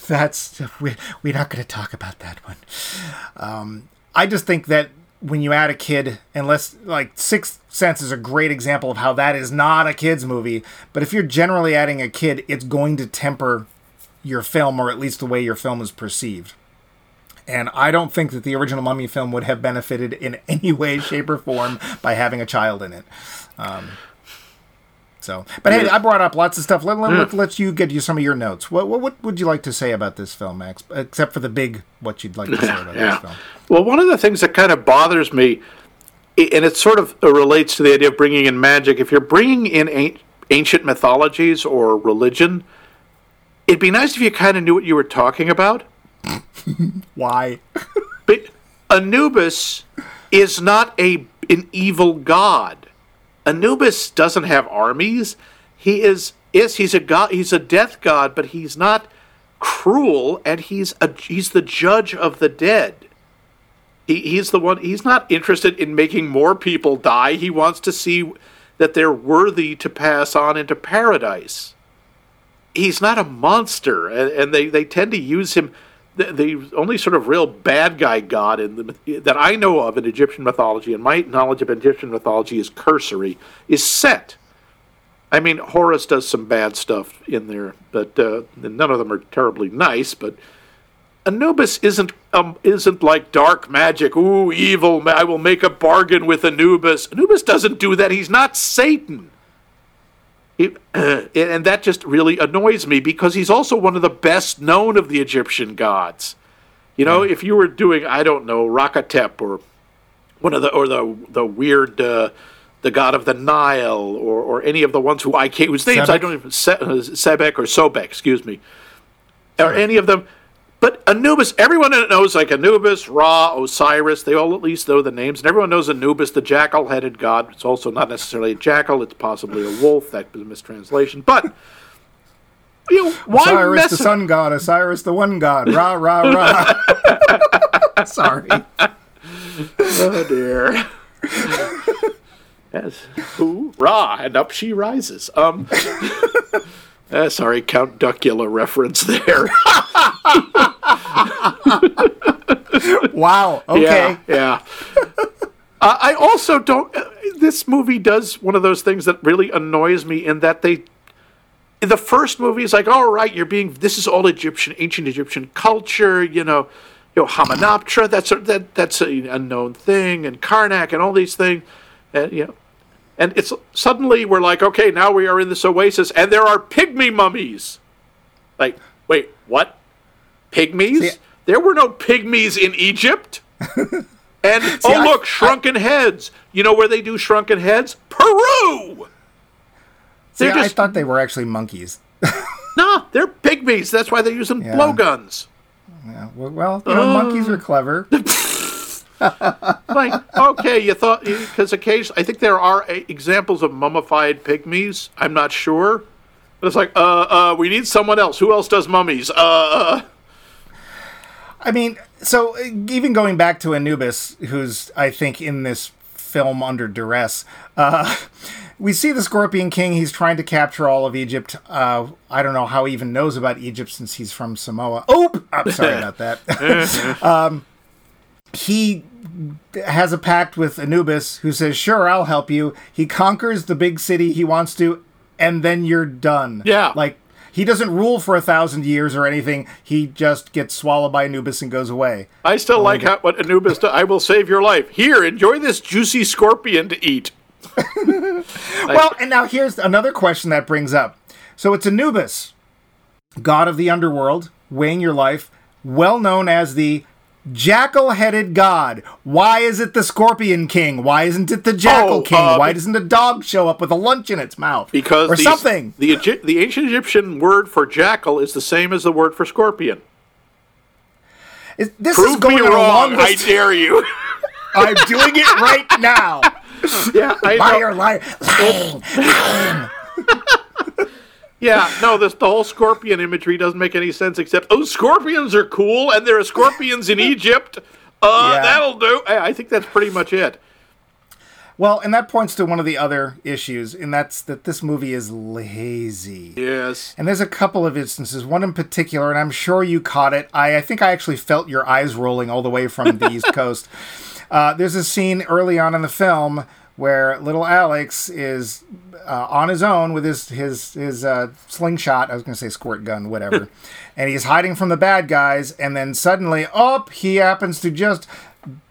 That's we, we're not going to talk about that one. Um, I just think that when you add a kid, unless like Sixth Sense is a great example of how that is not a kids movie, but if you're generally adding a kid, it's going to temper your film or at least the way your film is perceived. And I don't think that the original Mummy film would have benefited in any way, shape, or form by having a child in it. Um, so, but hey, I brought up lots of stuff. Let, let, let, let you get you some of your notes. What, what what would you like to say about this film, Max? Except for the big, what you'd like to say about yeah. this film. Well, one of the things that kind of bothers me, and it sort of uh, relates to the idea of bringing in magic. If you're bringing in an- ancient mythologies or religion, it'd be nice if you kind of knew what you were talking about. Why? But Anubis is not a an evil god. Anubis doesn't have armies. He is yes, he's a god. He's a death god, but he's not cruel, and he's a he's the judge of the dead. He, he's the one. He's not interested in making more people die. He wants to see that they're worthy to pass on into paradise. He's not a monster, and, and they, they tend to use him. The, the only sort of real bad guy god in the, that I know of in Egyptian mythology, and my knowledge of Egyptian mythology is cursory, is Set. I mean, Horus does some bad stuff in there, but uh, none of them are terribly nice. But Anubis isn't um, isn't like dark magic. Ooh, evil! I will make a bargain with Anubis. Anubis doesn't do that. He's not Satan. He, and that just really annoys me because he's also one of the best known of the Egyptian gods. You know, if you were doing, I don't know, Rakatep or one of the or the the weird. Uh, the god of the Nile, or, or any of the ones who I can't, whose names I don't even, Se, uh, Sebek or Sobek, excuse me, or any of them. But Anubis, everyone knows like Anubis, Ra, Osiris, they all at least know the names, and everyone knows Anubis, the jackal headed god. It's also not necessarily a jackal, it's possibly a wolf, that was a mistranslation. But, you know, why Osiris mess the sun god, Osiris the one god. Ra, ra, ra. Sorry. Oh dear. yes. Who? Ra, and up she rises. Um. uh, sorry, Count Duckula reference there. Wow. Okay. Yeah. Yeah. uh, I also don't. Uh, this movie does one of those things that really annoys me in that they. In the first movie, it's like, all right, you're being. This is all Egyptian, ancient Egyptian culture. You know, you know, Hamunaptra. That's a, that that's a unknown thing, and Karnak, and all these things, and you know, and it's suddenly we're like, okay, now we are in this oasis, and there are pygmy mummies. Like, wait, what? Pygmies? See- there were no pygmies in Egypt. And oh I- look, shrunken heads. You know where they do shrunken heads? Peru. See, They're I thought they were actually monkeys. nah, they're pygmies. That's why they're using Yeah. blowguns. Yeah, well, well, you know, monkeys uh. are clever. Like, okay, you thought because occasionally I think there are uh, examples of mummified pygmies. I'm not sure, but it's like, uh, uh, we need someone else. Who else does mummies? Uh, I mean, so uh, even going back to Anubis, who's I think in this film under duress, uh, we see the Scorpion King. He's trying to capture all of Egypt. Uh, I don't know how he even knows about Egypt since he's from Samoa. Oh, I'm sorry about that. um, he has a pact with Anubis, who says, "Sure, I'll help you." He conquers the big city he wants to, and then you're done. Yeah. like he doesn't rule for a thousand years or anything. He just gets swallowed by Anubis and goes away. I still like how, what Anubis does. I will save your life. Here, enjoy this juicy scorpion to eat. Well, and now here's another question that brings up. So it's Anubis, god of the underworld, weighing your life, well known as the jackal-headed god. Why is it the Scorpion King? Why isn't it the Jackal Oh, King? uh, Why doesn't a dog show up with a lunch in its mouth? Because or the, something. The, the ancient Egyptian word for jackal is the same as the word for scorpion. Is- this is Prove going me wrong. I dare you. I'm doing it right now. yeah, I know. Liar, liar. Yeah, no, this the whole scorpion imagery doesn't make any sense except oh, scorpions are cool, and there are scorpions in Egypt. Uh, Yeah. that'll do. I, I think that's pretty much it. Well, and that points to one of the other issues, and that's that this movie is lazy. Yes. And there's a couple of instances, one in particular, and I'm sure you caught it. I, I think I actually felt your eyes rolling all the way from the East Coast. Uh, there's a scene early on in the film where little Alex is uh, on his own with his his his uh, slingshot. I was going to say squirt gun, whatever, and he's hiding from the bad guys. And then suddenly, up, he happens to just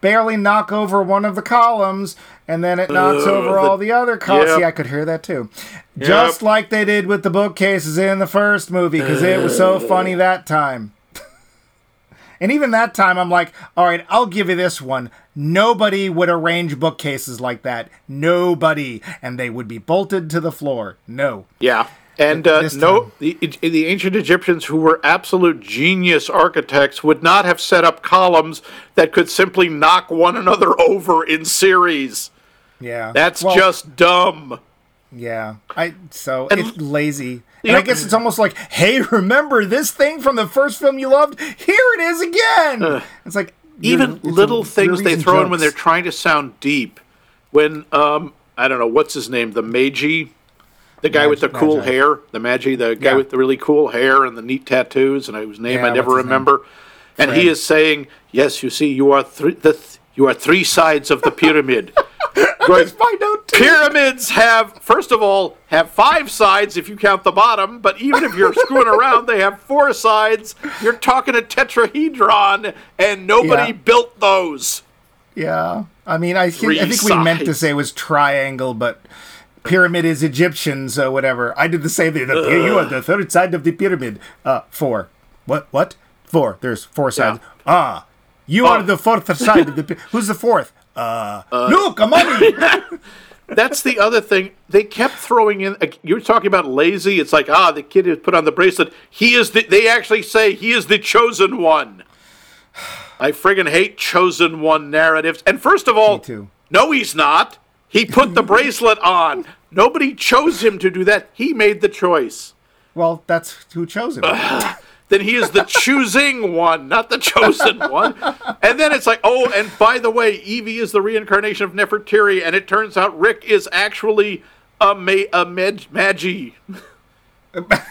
barely knock over one of the columns, and then it knocks Ugh, over the- all the other columns. Yep. See, I could hear that too. Just like they did with the bookcases in the first movie, because it was so funny that time. and even that time, I'm like, all right, I'll give you this one. Nobody would arrange bookcases like that. Nobody. And they would be bolted to the floor. No. Yeah. And uh, no, the, the ancient Egyptians, who were absolute genius architects, would not have set up columns that could simply knock one another over in series. Yeah. That's Well, just dumb. Yeah. I so And- it's lazy. And Yeah. I guess it's almost like, hey, remember this thing from the first film you loved? Here it is again. It's like, even little things they throw in when they're trying to sound deep. When um, I don't know what's his name, the Medjai, the guy with the Magi- cool Medjai. hair, the Medjai, the guy Yeah. with the really cool hair and the neat tattoos, and whose name Yeah, I never name? remember. And he is saying, "Yes, you see, you are three. The th- you are three sides of the pyramid." Going, my note too. Pyramids have, first of all, have five sides if you count the bottom, but even if you're screwing around, they have four sides. You're talking a tetrahedron, and nobody Yeah. built those. Yeah, I mean, I, think- I think we meant to say it was triangle, but pyramid is Egyptian, so whatever. I did the same thing. The, you are the third side of the pyramid. Uh, four. What? What? Four. There's four sides. Ah, you are Oh. the fourth side of the. Who's the fourth? Uh, look, a mummy. That's the other thing. They kept throwing in. You were talking about lazy. It's like, ah, the kid who put on the bracelet. He is the. They actually say he is the chosen one. I friggin' hate chosen one narratives. And first of all, no, he's not. He put the bracelet on. Nobody chose him to do that. He made the choice. well, that's who chose him. Then he is the choosing one, not the chosen one. And then it's like, oh, and by the way, Evie is the reincarnation of Nefertiri, and it turns out Rick is actually a ma- a med- Medjai.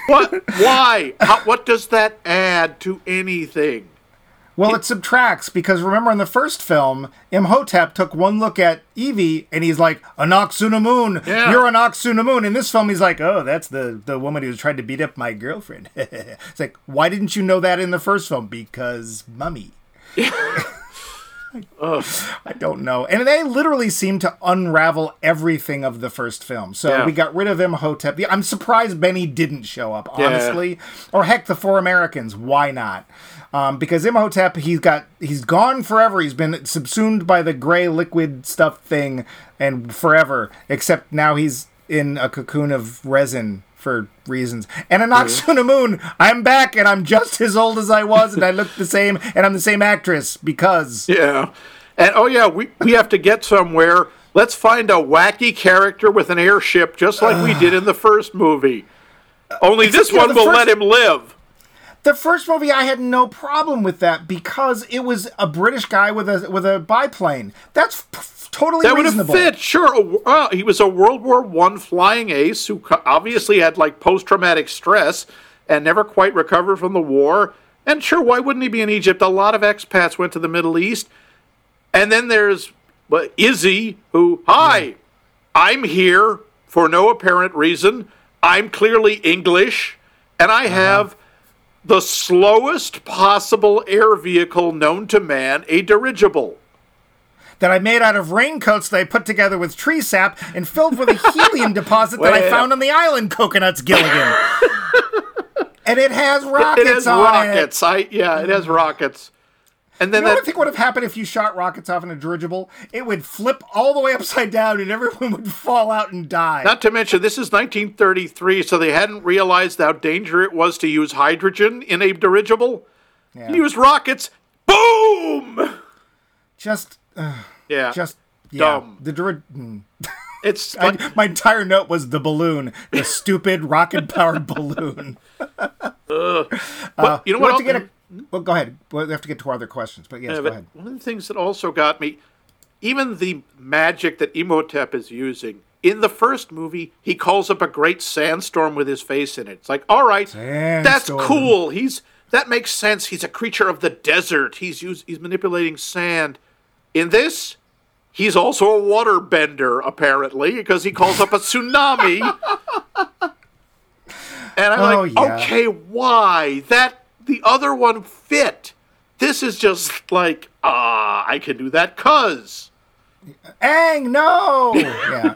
what? Why? How, what does that add to anything? Well, it subtracts because remember in the first film, Imhotep took one look at Evie and he's like, Anck-su-namun, Yeah. you're Anck-su-namun. In this film, he's like, oh, that's the, the woman who's trying to beat up my girlfriend. it's like, why didn't you know that in the first film? Because mummy. I don't know. And they literally seem to unravel everything of the first film. So Yeah. we got rid of Imhotep. I'm surprised Benny didn't show up, honestly. Or heck, the four Americans. Why not? Um, because Imhotep, he's got he's gone forever. He's been subsumed by the gray liquid stuff thing and forever. Except now he's in a cocoon of resin for reasons. And Anoxuna mm-hmm. Moon, I'm back and I'm just as old as I was and I look the same and I'm the same actress because Yeah. And oh yeah, we, we have to get somewhere. Let's find a wacky character with an airship just like we did in the first movie. Only this one will let him live. The first movie, I had no problem with that because it was a British guy with a with a biplane. That's p- totally That would have fit, sure. Uh, he was a World War One flying ace who obviously had like post traumatic stress and never quite recovered from the war. And sure, why wouldn't he be in Egypt? A lot of expats went to the Middle East. And then there's well, Izzy, who, hi, I'm here for no apparent reason. I'm clearly English, and I have the slowest possible air vehicle known to man, a dirigible. That I made out of raincoats that I put together with tree sap and filled with a helium deposit that I found on the island Coconuts Gilligan. and it has rockets on It It has on rockets. I yeah, it has rockets. And then. You know what I that think would have happened if you shot rockets off in a dirigible? It would flip all the way upside down and everyone would fall out and die. not to mention this is 1933, so they hadn't realized how dangerous it was to use hydrogen in a dirigible. Yeah. Use rockets. Boom! Just, uh, Yeah. just, yeah. Dumb. The diri- mm. it's I, like, my entire note was the balloon, the stupid rocket powered balloon. but you know what? to get a, well, go ahead. We have to get to our other questions, but yes, Yeah, go but ahead. one of the things that also got me, even the magic that Imhotep is using in the first movie, he calls up a great sandstorm with his face in it. It's like, all right, that's cool. He's that makes sense. He's a creature of the desert. He's used, he's manipulating sand. In this, he's also a water bender apparently because he calls up a tsunami. and I'm Oh, like, yeah. okay, why that the other one fit? This is just like, ah, I can do that cuz. Aang, no! Yeah,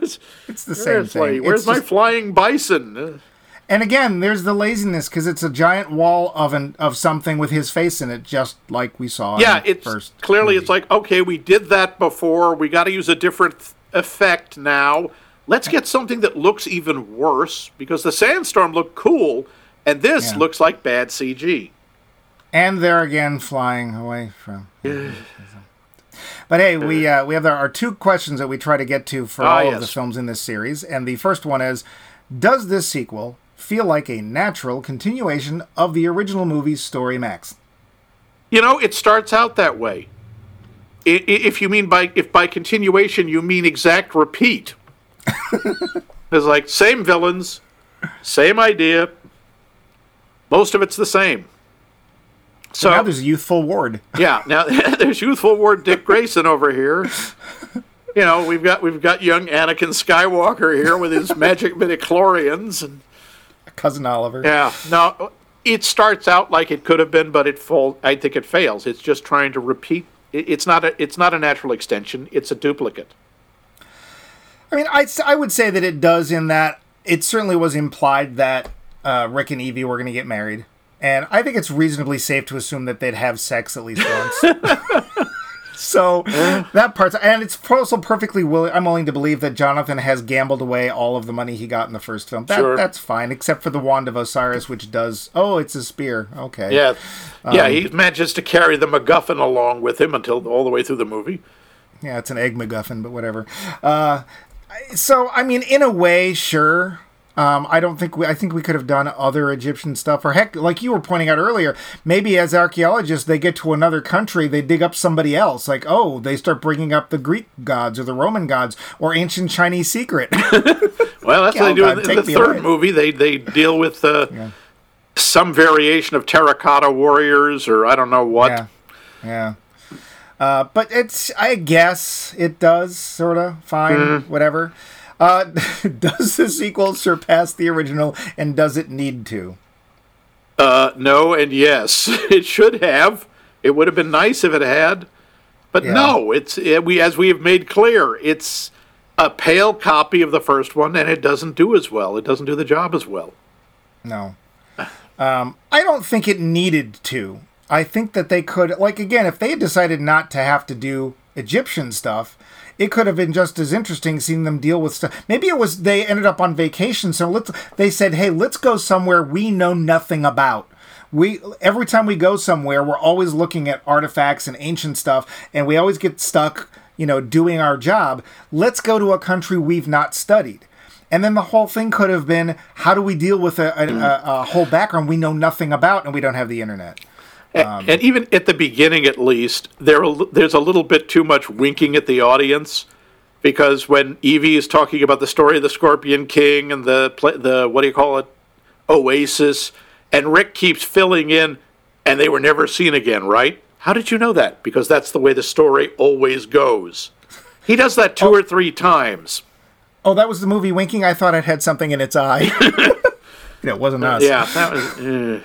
it's the same thing. where's It's my just- flying bison? And again, there's the laziness because it's a giant wall of an of something with his face in it, just like we saw. Yeah, in it's first. clearly movie. it's like okay, we did that before. We got to use a different th- effect now. Let's get something that looks even worse because the sandstorm looked cool, and this Yeah. looks like bad CG. And they're again flying away from. But hey, we uh, we have our, our two questions that we try to get to for Ah, all of the films in this series, and the first one is: Does this sequel feel like a natural continuation of the original movie's story, Max? You know, it starts out that way. if you mean by if by continuation you mean exact repeat. it's like same villains, same idea. Most of it's the same. So now there's a youthful ward. yeah, now there's youthful Ward Dick Grayson over here. You know, we've got we've got young Anakin Skywalker here with his magic midichlorians and Cousin Oliver. yeah. No, it starts out like it could have been, but it fall. I think it fails. It's just trying to repeat. It's not a. It's not a natural extension. It's a duplicate. I mean, I I would say that it does in that it certainly was implied that uh, Rick and Evie were going to get married, and I think it's reasonably safe to assume that they'd have sex at least once. so that part's and it's also perfectly willing. I'm willing to believe that Jonathan has gambled away all of the money he got in the first film. That, Sure. That's fine, except for the wand of Osiris, which does. Oh, it's a spear. Okay. Yeah, yeah. he manages to carry the MacGuffin along with him until all the way through the movie. Yeah, it's an egg MacGuffin, but whatever. Uh, so, I mean, in a way, sure. Um, I don't think we. I think we could have done other Egyptian stuff, or heck, like you were pointing out earlier, maybe as archaeologists they get to another country, they dig up somebody else. Like, oh, they start bringing up the Greek gods or the Roman gods or ancient Chinese secret. Well, that's what they do God, in, in the third away. movie. They they deal with uh, some variation of terracotta warriors, or I don't know what. yeah, yeah. Uh, but it's, I guess, it does sort of fine, whatever. Uh, does the sequel surpass the original, and does it need to? Uh, no, and yes, it should have. It would have been nice if it had, but Yeah. no. It's it, we as we have made clear, it's a pale copy of the first one, and it doesn't do as well. It doesn't do the job as well. No. Um, I don't think it needed to. I think that they could, like, again, if they had decided not to have to do Egyptian stuff, it could have been just as interesting seeing them deal with stuff. Maybe it was they ended up on vacation, so let's. They said, "Hey, let's go somewhere we know nothing about." We every time we go somewhere, we're always looking at artifacts and ancient stuff, and we always get stuck, you know, doing our job. Let's go to a country we've not studied. And then the whole thing could have been how do we deal with a, a, a, a whole background we know nothing about and we don't have the internet? A- and even at the beginning, at least, there there's a little bit too much winking at the audience because when Evie is talking about the story of the Scorpion King and the the what do you call it, Oasis, and Rick keeps filling in, and they were never seen again, right? How did you know that? Because that's the way the story always goes. He does that two or three times. Oh, that was the movie Winking. I thought it had something in its eye. it wasn't us. Yeah, that was. eh.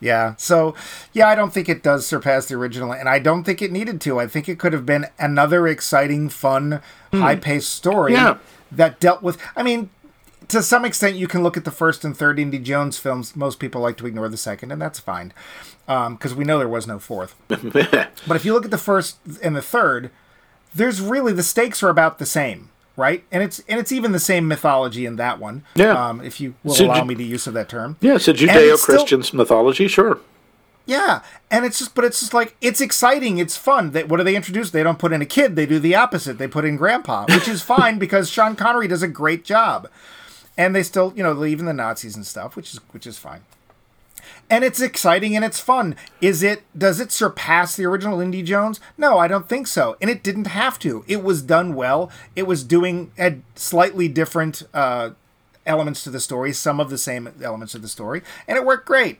Yeah. So, yeah, I don't think it does surpass the original, and I don't think it needed to. I think it could have been another exciting, fun, high-paced story Hmm. Yeah. that dealt with. I mean, to some extent, you can look at the first and third Indy Jones films. Most people like to ignore the second, and that's fine, because we know there was no fourth. but if you look at the first and the third, there's really the stakes are about the same. Right, and it's and it's even the same mythology in that one. Yeah. Um, if you will So allow ju- me the use of that term. yeah, it's a Judeo-Christian mythology, sure. Yeah, and it's just, but it's just like it's exciting, it's fun. That what do they introduce? They don't put in a kid; they do the opposite. They put in grandpa, which is fine because Sean Connery does a great job, and they still, you know, leave in the Nazis and stuff, which is which is fine. And it's exciting and it's fun. Is it? Does it surpass the original Indy Jones? No, I don't think so. And it didn't have to. It was done well. It was doing had slightly different uh, elements to the story, some of the same elements of the story, and it worked great.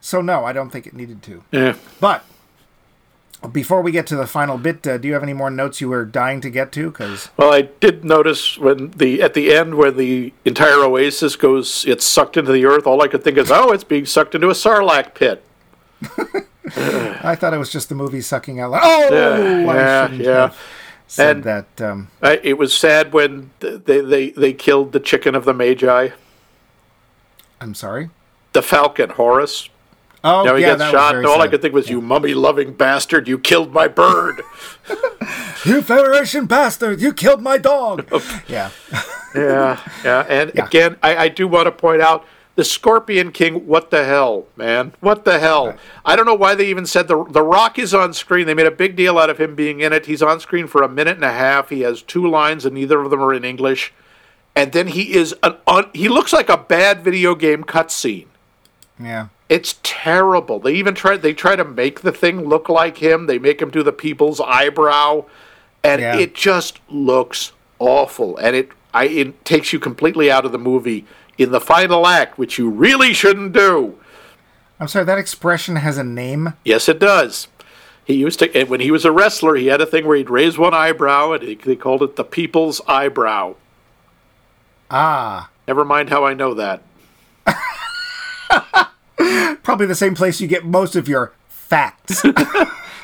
So no, I don't think it needed to. Yeah. But before we get to the final bit, uh, do you have any more notes you were dying to get to? Because Well, I did notice when the at the end where the entire oasis goes, it's sucked into the earth. All I could think is, oh, it's being sucked into a sarlacc pit. I thought it was just the movie sucking out loud. Oh, Yeah, I yeah, yeah. said And- that. Um, I, it was sad when they, they they killed the chicken of the Medjai, I'm sorry. the falcon Horus. Oh, Now he yeah, gets that was shot, and all I could think was, "You mummy-loving bastard! You killed my bird!" You Federation bastard! You killed my dog. yeah. yeah, yeah. And Yeah. again, I, I do want to point out the Scorpion King. What the hell, man? What the hell? I don't know why they even said the the Rock is on screen. They made a big deal out of him being in it. He's on screen for a minute and a half. He has two lines, and neither of them are in English. And then he is an un, he looks like a bad video game cutscene. Yeah. It's terrible. They even try they try to make the thing look like him. They make him do the people's eyebrow, and Yeah. it just looks awful. And it I it takes you completely out of the movie in the final act, which you really shouldn't do. I'm sorry, that expression has a name. Yes, it does. He used to and when he was a wrestler. He had a thing where he'd raise one eyebrow, and he, they called it the people's eyebrow. Ah, Never mind how I know that. Probably the same place you get most of your facts.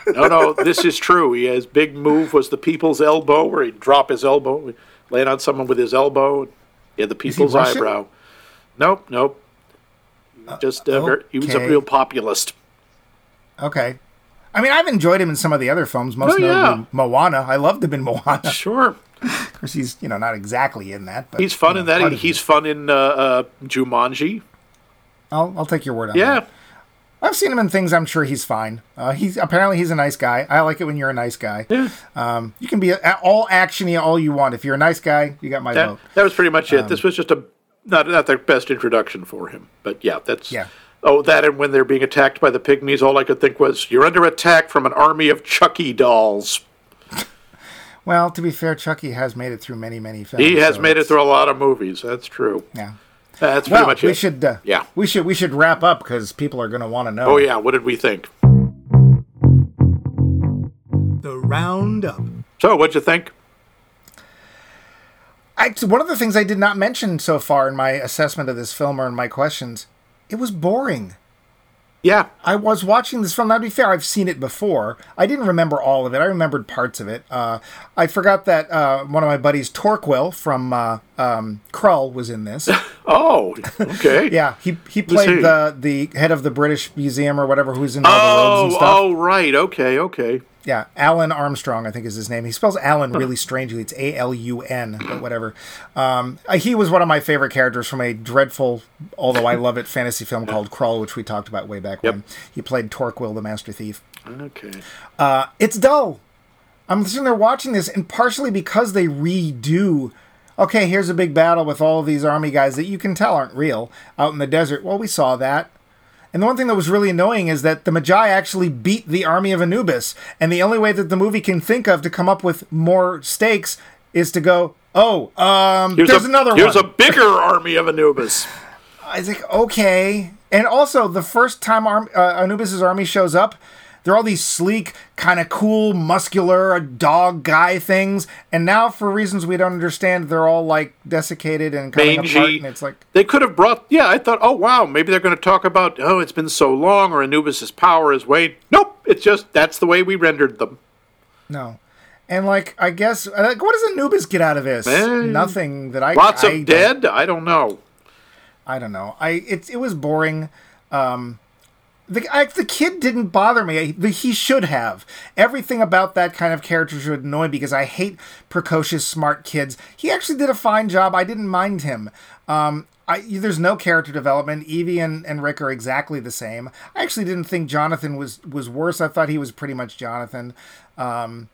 No, no, this is true. He, his big move was the people's elbow, where he'd drop his elbow, land on someone with his elbow. He had the people's eyebrow. Nope, nope. Just uh, very, he was a real populist. okay. I mean, I've enjoyed him in some of the other films, most Oh, yeah. notably Moana. I loved him in Moana. Sure, Of course, he's you know not exactly in that, but he's fun you in that. He, he's it. fun in uh, uh, Jumanji. I'll I'll take your word on it. Yeah, that. I've seen him in things. I'm sure he's fine. Uh, he's apparently he's a nice guy. I like it when you're a nice guy. Yeah. Um, you can be a, all actiony all you want. If you're a nice guy, you got my that, vote. that was pretty much Um, it. This was just a not not the best introduction for him, but yeah, that's Yeah. Oh, that and when they're being attacked by the pygmies, all I could think was, "You're under attack from an army of Chucky dolls." Well, to be fair, Chucky has made it through many many films. He has so made it through a lot of movies. That's true. Yeah. That's pretty Well, much we it. should. Uh, Yeah. We should. We should wrap up because people are going to want to know. Oh yeah, what did we think? The roundup. So, what'd you think? I, one of the things I did not mention so far in my assessment of this film or in my questions, it was boring. Yeah, I was watching this film. Now, to be fair, I've seen it before. I didn't remember all of it. I remembered parts of it. Uh, I forgot that uh, one of my buddies, Torquil from uh, um, Krull, was in this. Oh, okay. Yeah, he he played the the head of the British Museum or whatever, who's in all the robes and Oh, stuff. oh, right. Okay, okay. Yeah, Alan Armstrong, I think is his name. He spells Alan really strangely. It's A L U N, but whatever. Um, uh, he was one of my favorite characters from a dreadful, although I love it, fantasy film called Krull, which we talked about way back when. He played Torquil, the Master Thief. Okay. Uh, it's dull. I'm sitting there watching this, and partially because they redo. Okay, here's a big battle with all these army guys that you can tell aren't real out in the desert. Well, we saw that. And the one thing that was really annoying is that the Medjai actually beat the army of Anubis, and the only way that the movie can think of to come up with more stakes is to go, "Oh, um, Here's there's a, another Here's one." a bigger army of Anubis. I was like, okay. And also, the first time Arm- uh, Anubis's army shows up, they're all these sleek, kind of cool, muscular dog guy things. And now, for reasons we don't understand, they're all like desiccated and coming apart. Mangy. And it's like, They could have brought. Yeah, I thought, oh wow, maybe they're going to talk about. Oh, it's been so long, or Anubis's power is waned. Nope. It's just that's the way we rendered them. no. And like, I guess, like, what does Anubis get out of this? Eh, Nothing that I. Lots I of don't- dead. I don't know. I don't know. I it it was boring. Um, the I, the kid didn't bother me. The, he should have. Everything about that kind of character should annoy me because I hate precocious, smart kids. He actually did a fine job. I didn't mind him. Um, I, there's no character development. Evie and, and Rick are exactly the same. I actually didn't think Jonathan was was worse. I thought he was pretty much Jonathan. Um,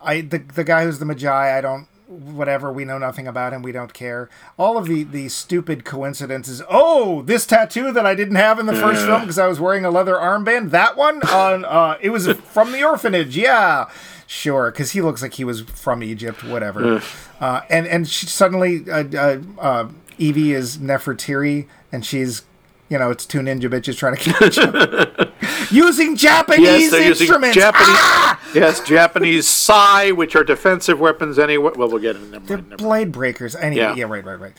I the the guy who's the Medjai. I don't whatever. We know nothing about him. We don't care. All of the the stupid coincidences. Oh, this tattoo that I didn't have in the first film because I was wearing a leather armband. That one on uh, it was from the orphanage. Yeah. Sure, because he looks like he was from Egypt, whatever. Uh, and and she suddenly, uh, uh, uh, Evie is Nefertiri, and she's, you know, it's two ninja bitches trying to catch up. using Japanese Yes, they're using instruments. Japanese. Ah! Yes, Japanese sai, which are defensive weapons anyway. Well, we'll get into them. They're blade breakers. Anyway, Yeah. yeah. right, right, right.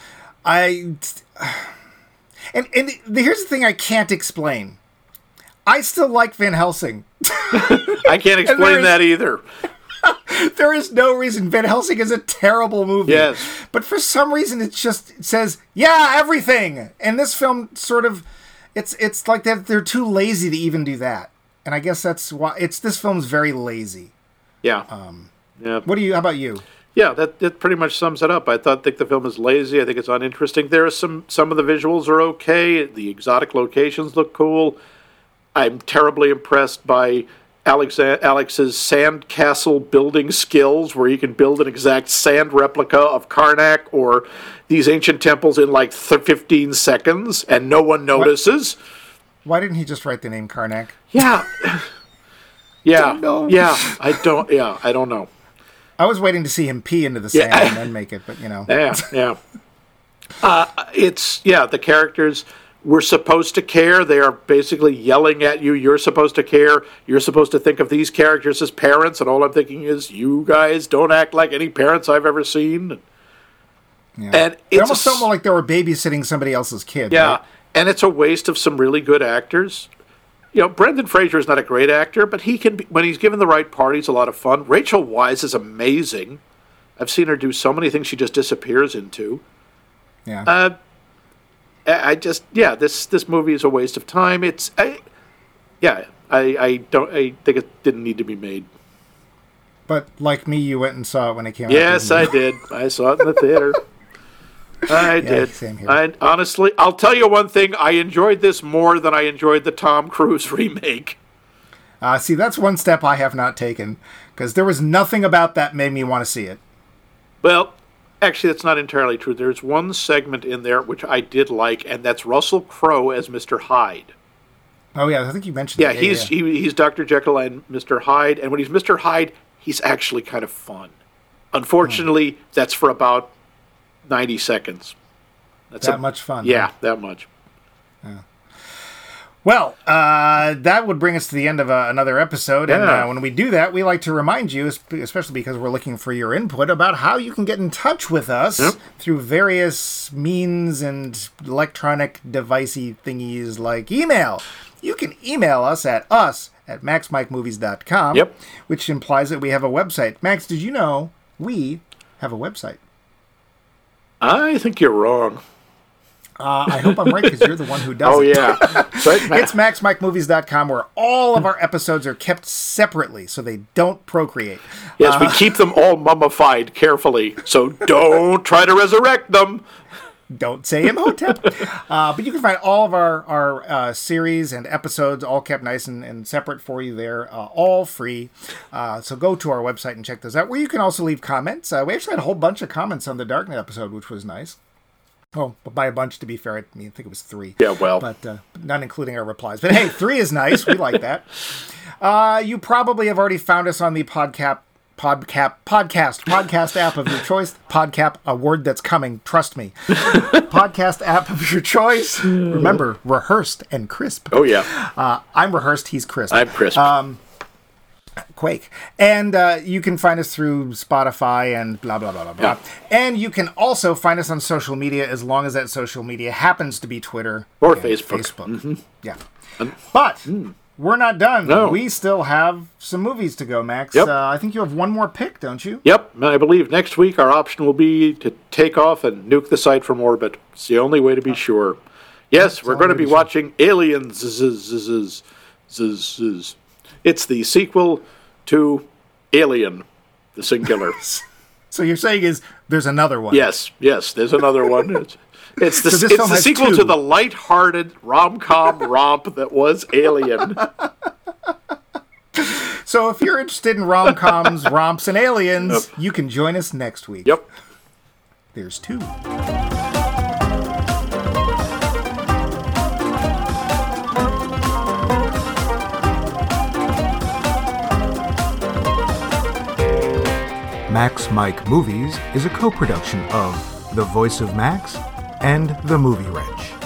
I and and the, here's the thing I can't explain. I still like Van Helsing. I can't explain is- that either. There is no reason Van Helsing is a terrible movie. Yes. But for some reason it just it says, yeah, everything. And this film sort of it's it's like that they're too lazy to even do that. And I guess that's why it's this film's very lazy. Yeah. Um, yeah. What do you how about you? Yeah, that, that pretty much sums it up. I thought think the film is lazy. I think it's uninteresting. There are some some of the visuals are okay. The exotic locations look cool. I'm terribly impressed by Alex Alex's sandcastle building skills, where he can build an exact sand replica of Karnak or these ancient temples in like th- 15 seconds, and no one notices. Why didn't he just write the name Karnak? Yeah. yeah. Yeah. I don't. Yeah. I don't know. I was waiting to see him pee into the sand Yeah. and then make it, but you know. Yeah. Yeah. Uh, it's yeah. The characters we're supposed to care. They are basically yelling at you. You're supposed to care. You're supposed to think of these characters as parents, and all I'm thinking is, you guys don't act like any parents I've ever seen. Yeah. And it it's almost felt like they were babysitting somebody else's kid. Yeah, right? and it's a waste of some really good actors. You know, Brendan Fraser is not a great actor, but he can be, when he's given the right part, he's a lot of fun. Rachel Weisz is amazing. I've seen her do so many things she just disappears into. Yeah. Uh, I just yeah, this this movie is a waste of time. It's I, yeah, I I don't I think it didn't need to be made. but like me, you went and saw it when it came out. Yes, I did. I saw it in the theater. I did. same here. I honestly, I'll tell you one thing. I enjoyed this more than I enjoyed the Tom Cruise remake. Uh, see, that's one step I have not taken because there was nothing about that made me want to see it. Well, actually, that's not entirely true. There's one segment in there which I did like, and that's Russell Crowe as Mr. Hyde. Oh yeah, I think you mentioned. Yeah, that. he's He, he's Dr. Jekyll and Mr. Hyde, and when he's Mr. Hyde, he's actually kind of fun. Unfortunately, hmm. that's for about ninety seconds. That's that a- much fun. Yeah, that much. Well, uh, that would bring us to the end of uh, another episode. And uh, when we do that, we like to remind you, especially because we're looking for your input, about how you can get in touch with us Yep. through various means and electronic devicey thingies like email. You can email us at us at maxmikemovies.com, Yep. which implies that we have a website. Max, did you know we have a website? I think you're wrong. Uh, I hope I'm right because you're the one who does Oh it. yeah, It's maxmikemovies.com where all of our episodes are kept separately so they don't procreate. yes, we keep them all mummified carefully, so don't try to resurrect them. Don't say Imhotep. uh, but you can find all of our, our uh, series and episodes all kept nice and, and separate for you there, uh, all free. Uh, so go to our website and check those out, where you can also leave comments. Uh, we actually had a whole bunch of comments on the Darknet episode, which was nice. Oh, but by a bunch, to be fair, I mean, I think it was three. Yeah, well, but uh, not including our replies. But hey, three is nice. We like that. Uh, you probably have already found us on the podcast. Podcap podcast podcast app of your choice. Podcap, a word that's coming. Trust me. podcast app of your choice. Remember, rehearsed and crisp. oh yeah, Uh, I'm rehearsed. He's crisp. I'm crisp. Quake. And uh, you can find us through Spotify and blah, blah, blah, blah, blah. Yeah. And you can also find us on social media as long as that social media happens to be Twitter Or and Facebook. Mm-hmm. Facebook. Yeah. But we're not done. No. We still have some movies to go, Max. Yep. Uh, I think you have one more pick, don't you? Yep, I believe next week our option will be to take off and nuke the site from orbit. It's the only way to be sure. Yes, we're going to be to watching Aliens. It's the sequel to Alien, the singular. So you're saying is there's another one. yes, yes, there's another one. It's, it's the, So it's the sequel two. to the light-hearted rom-com romp that was Alien. So if you're interested in rom coms, romps, and aliens, you can join us next week. Yep. There's two. Max Mike Movies is a co production of The Voice of Max and The Movie Wrench.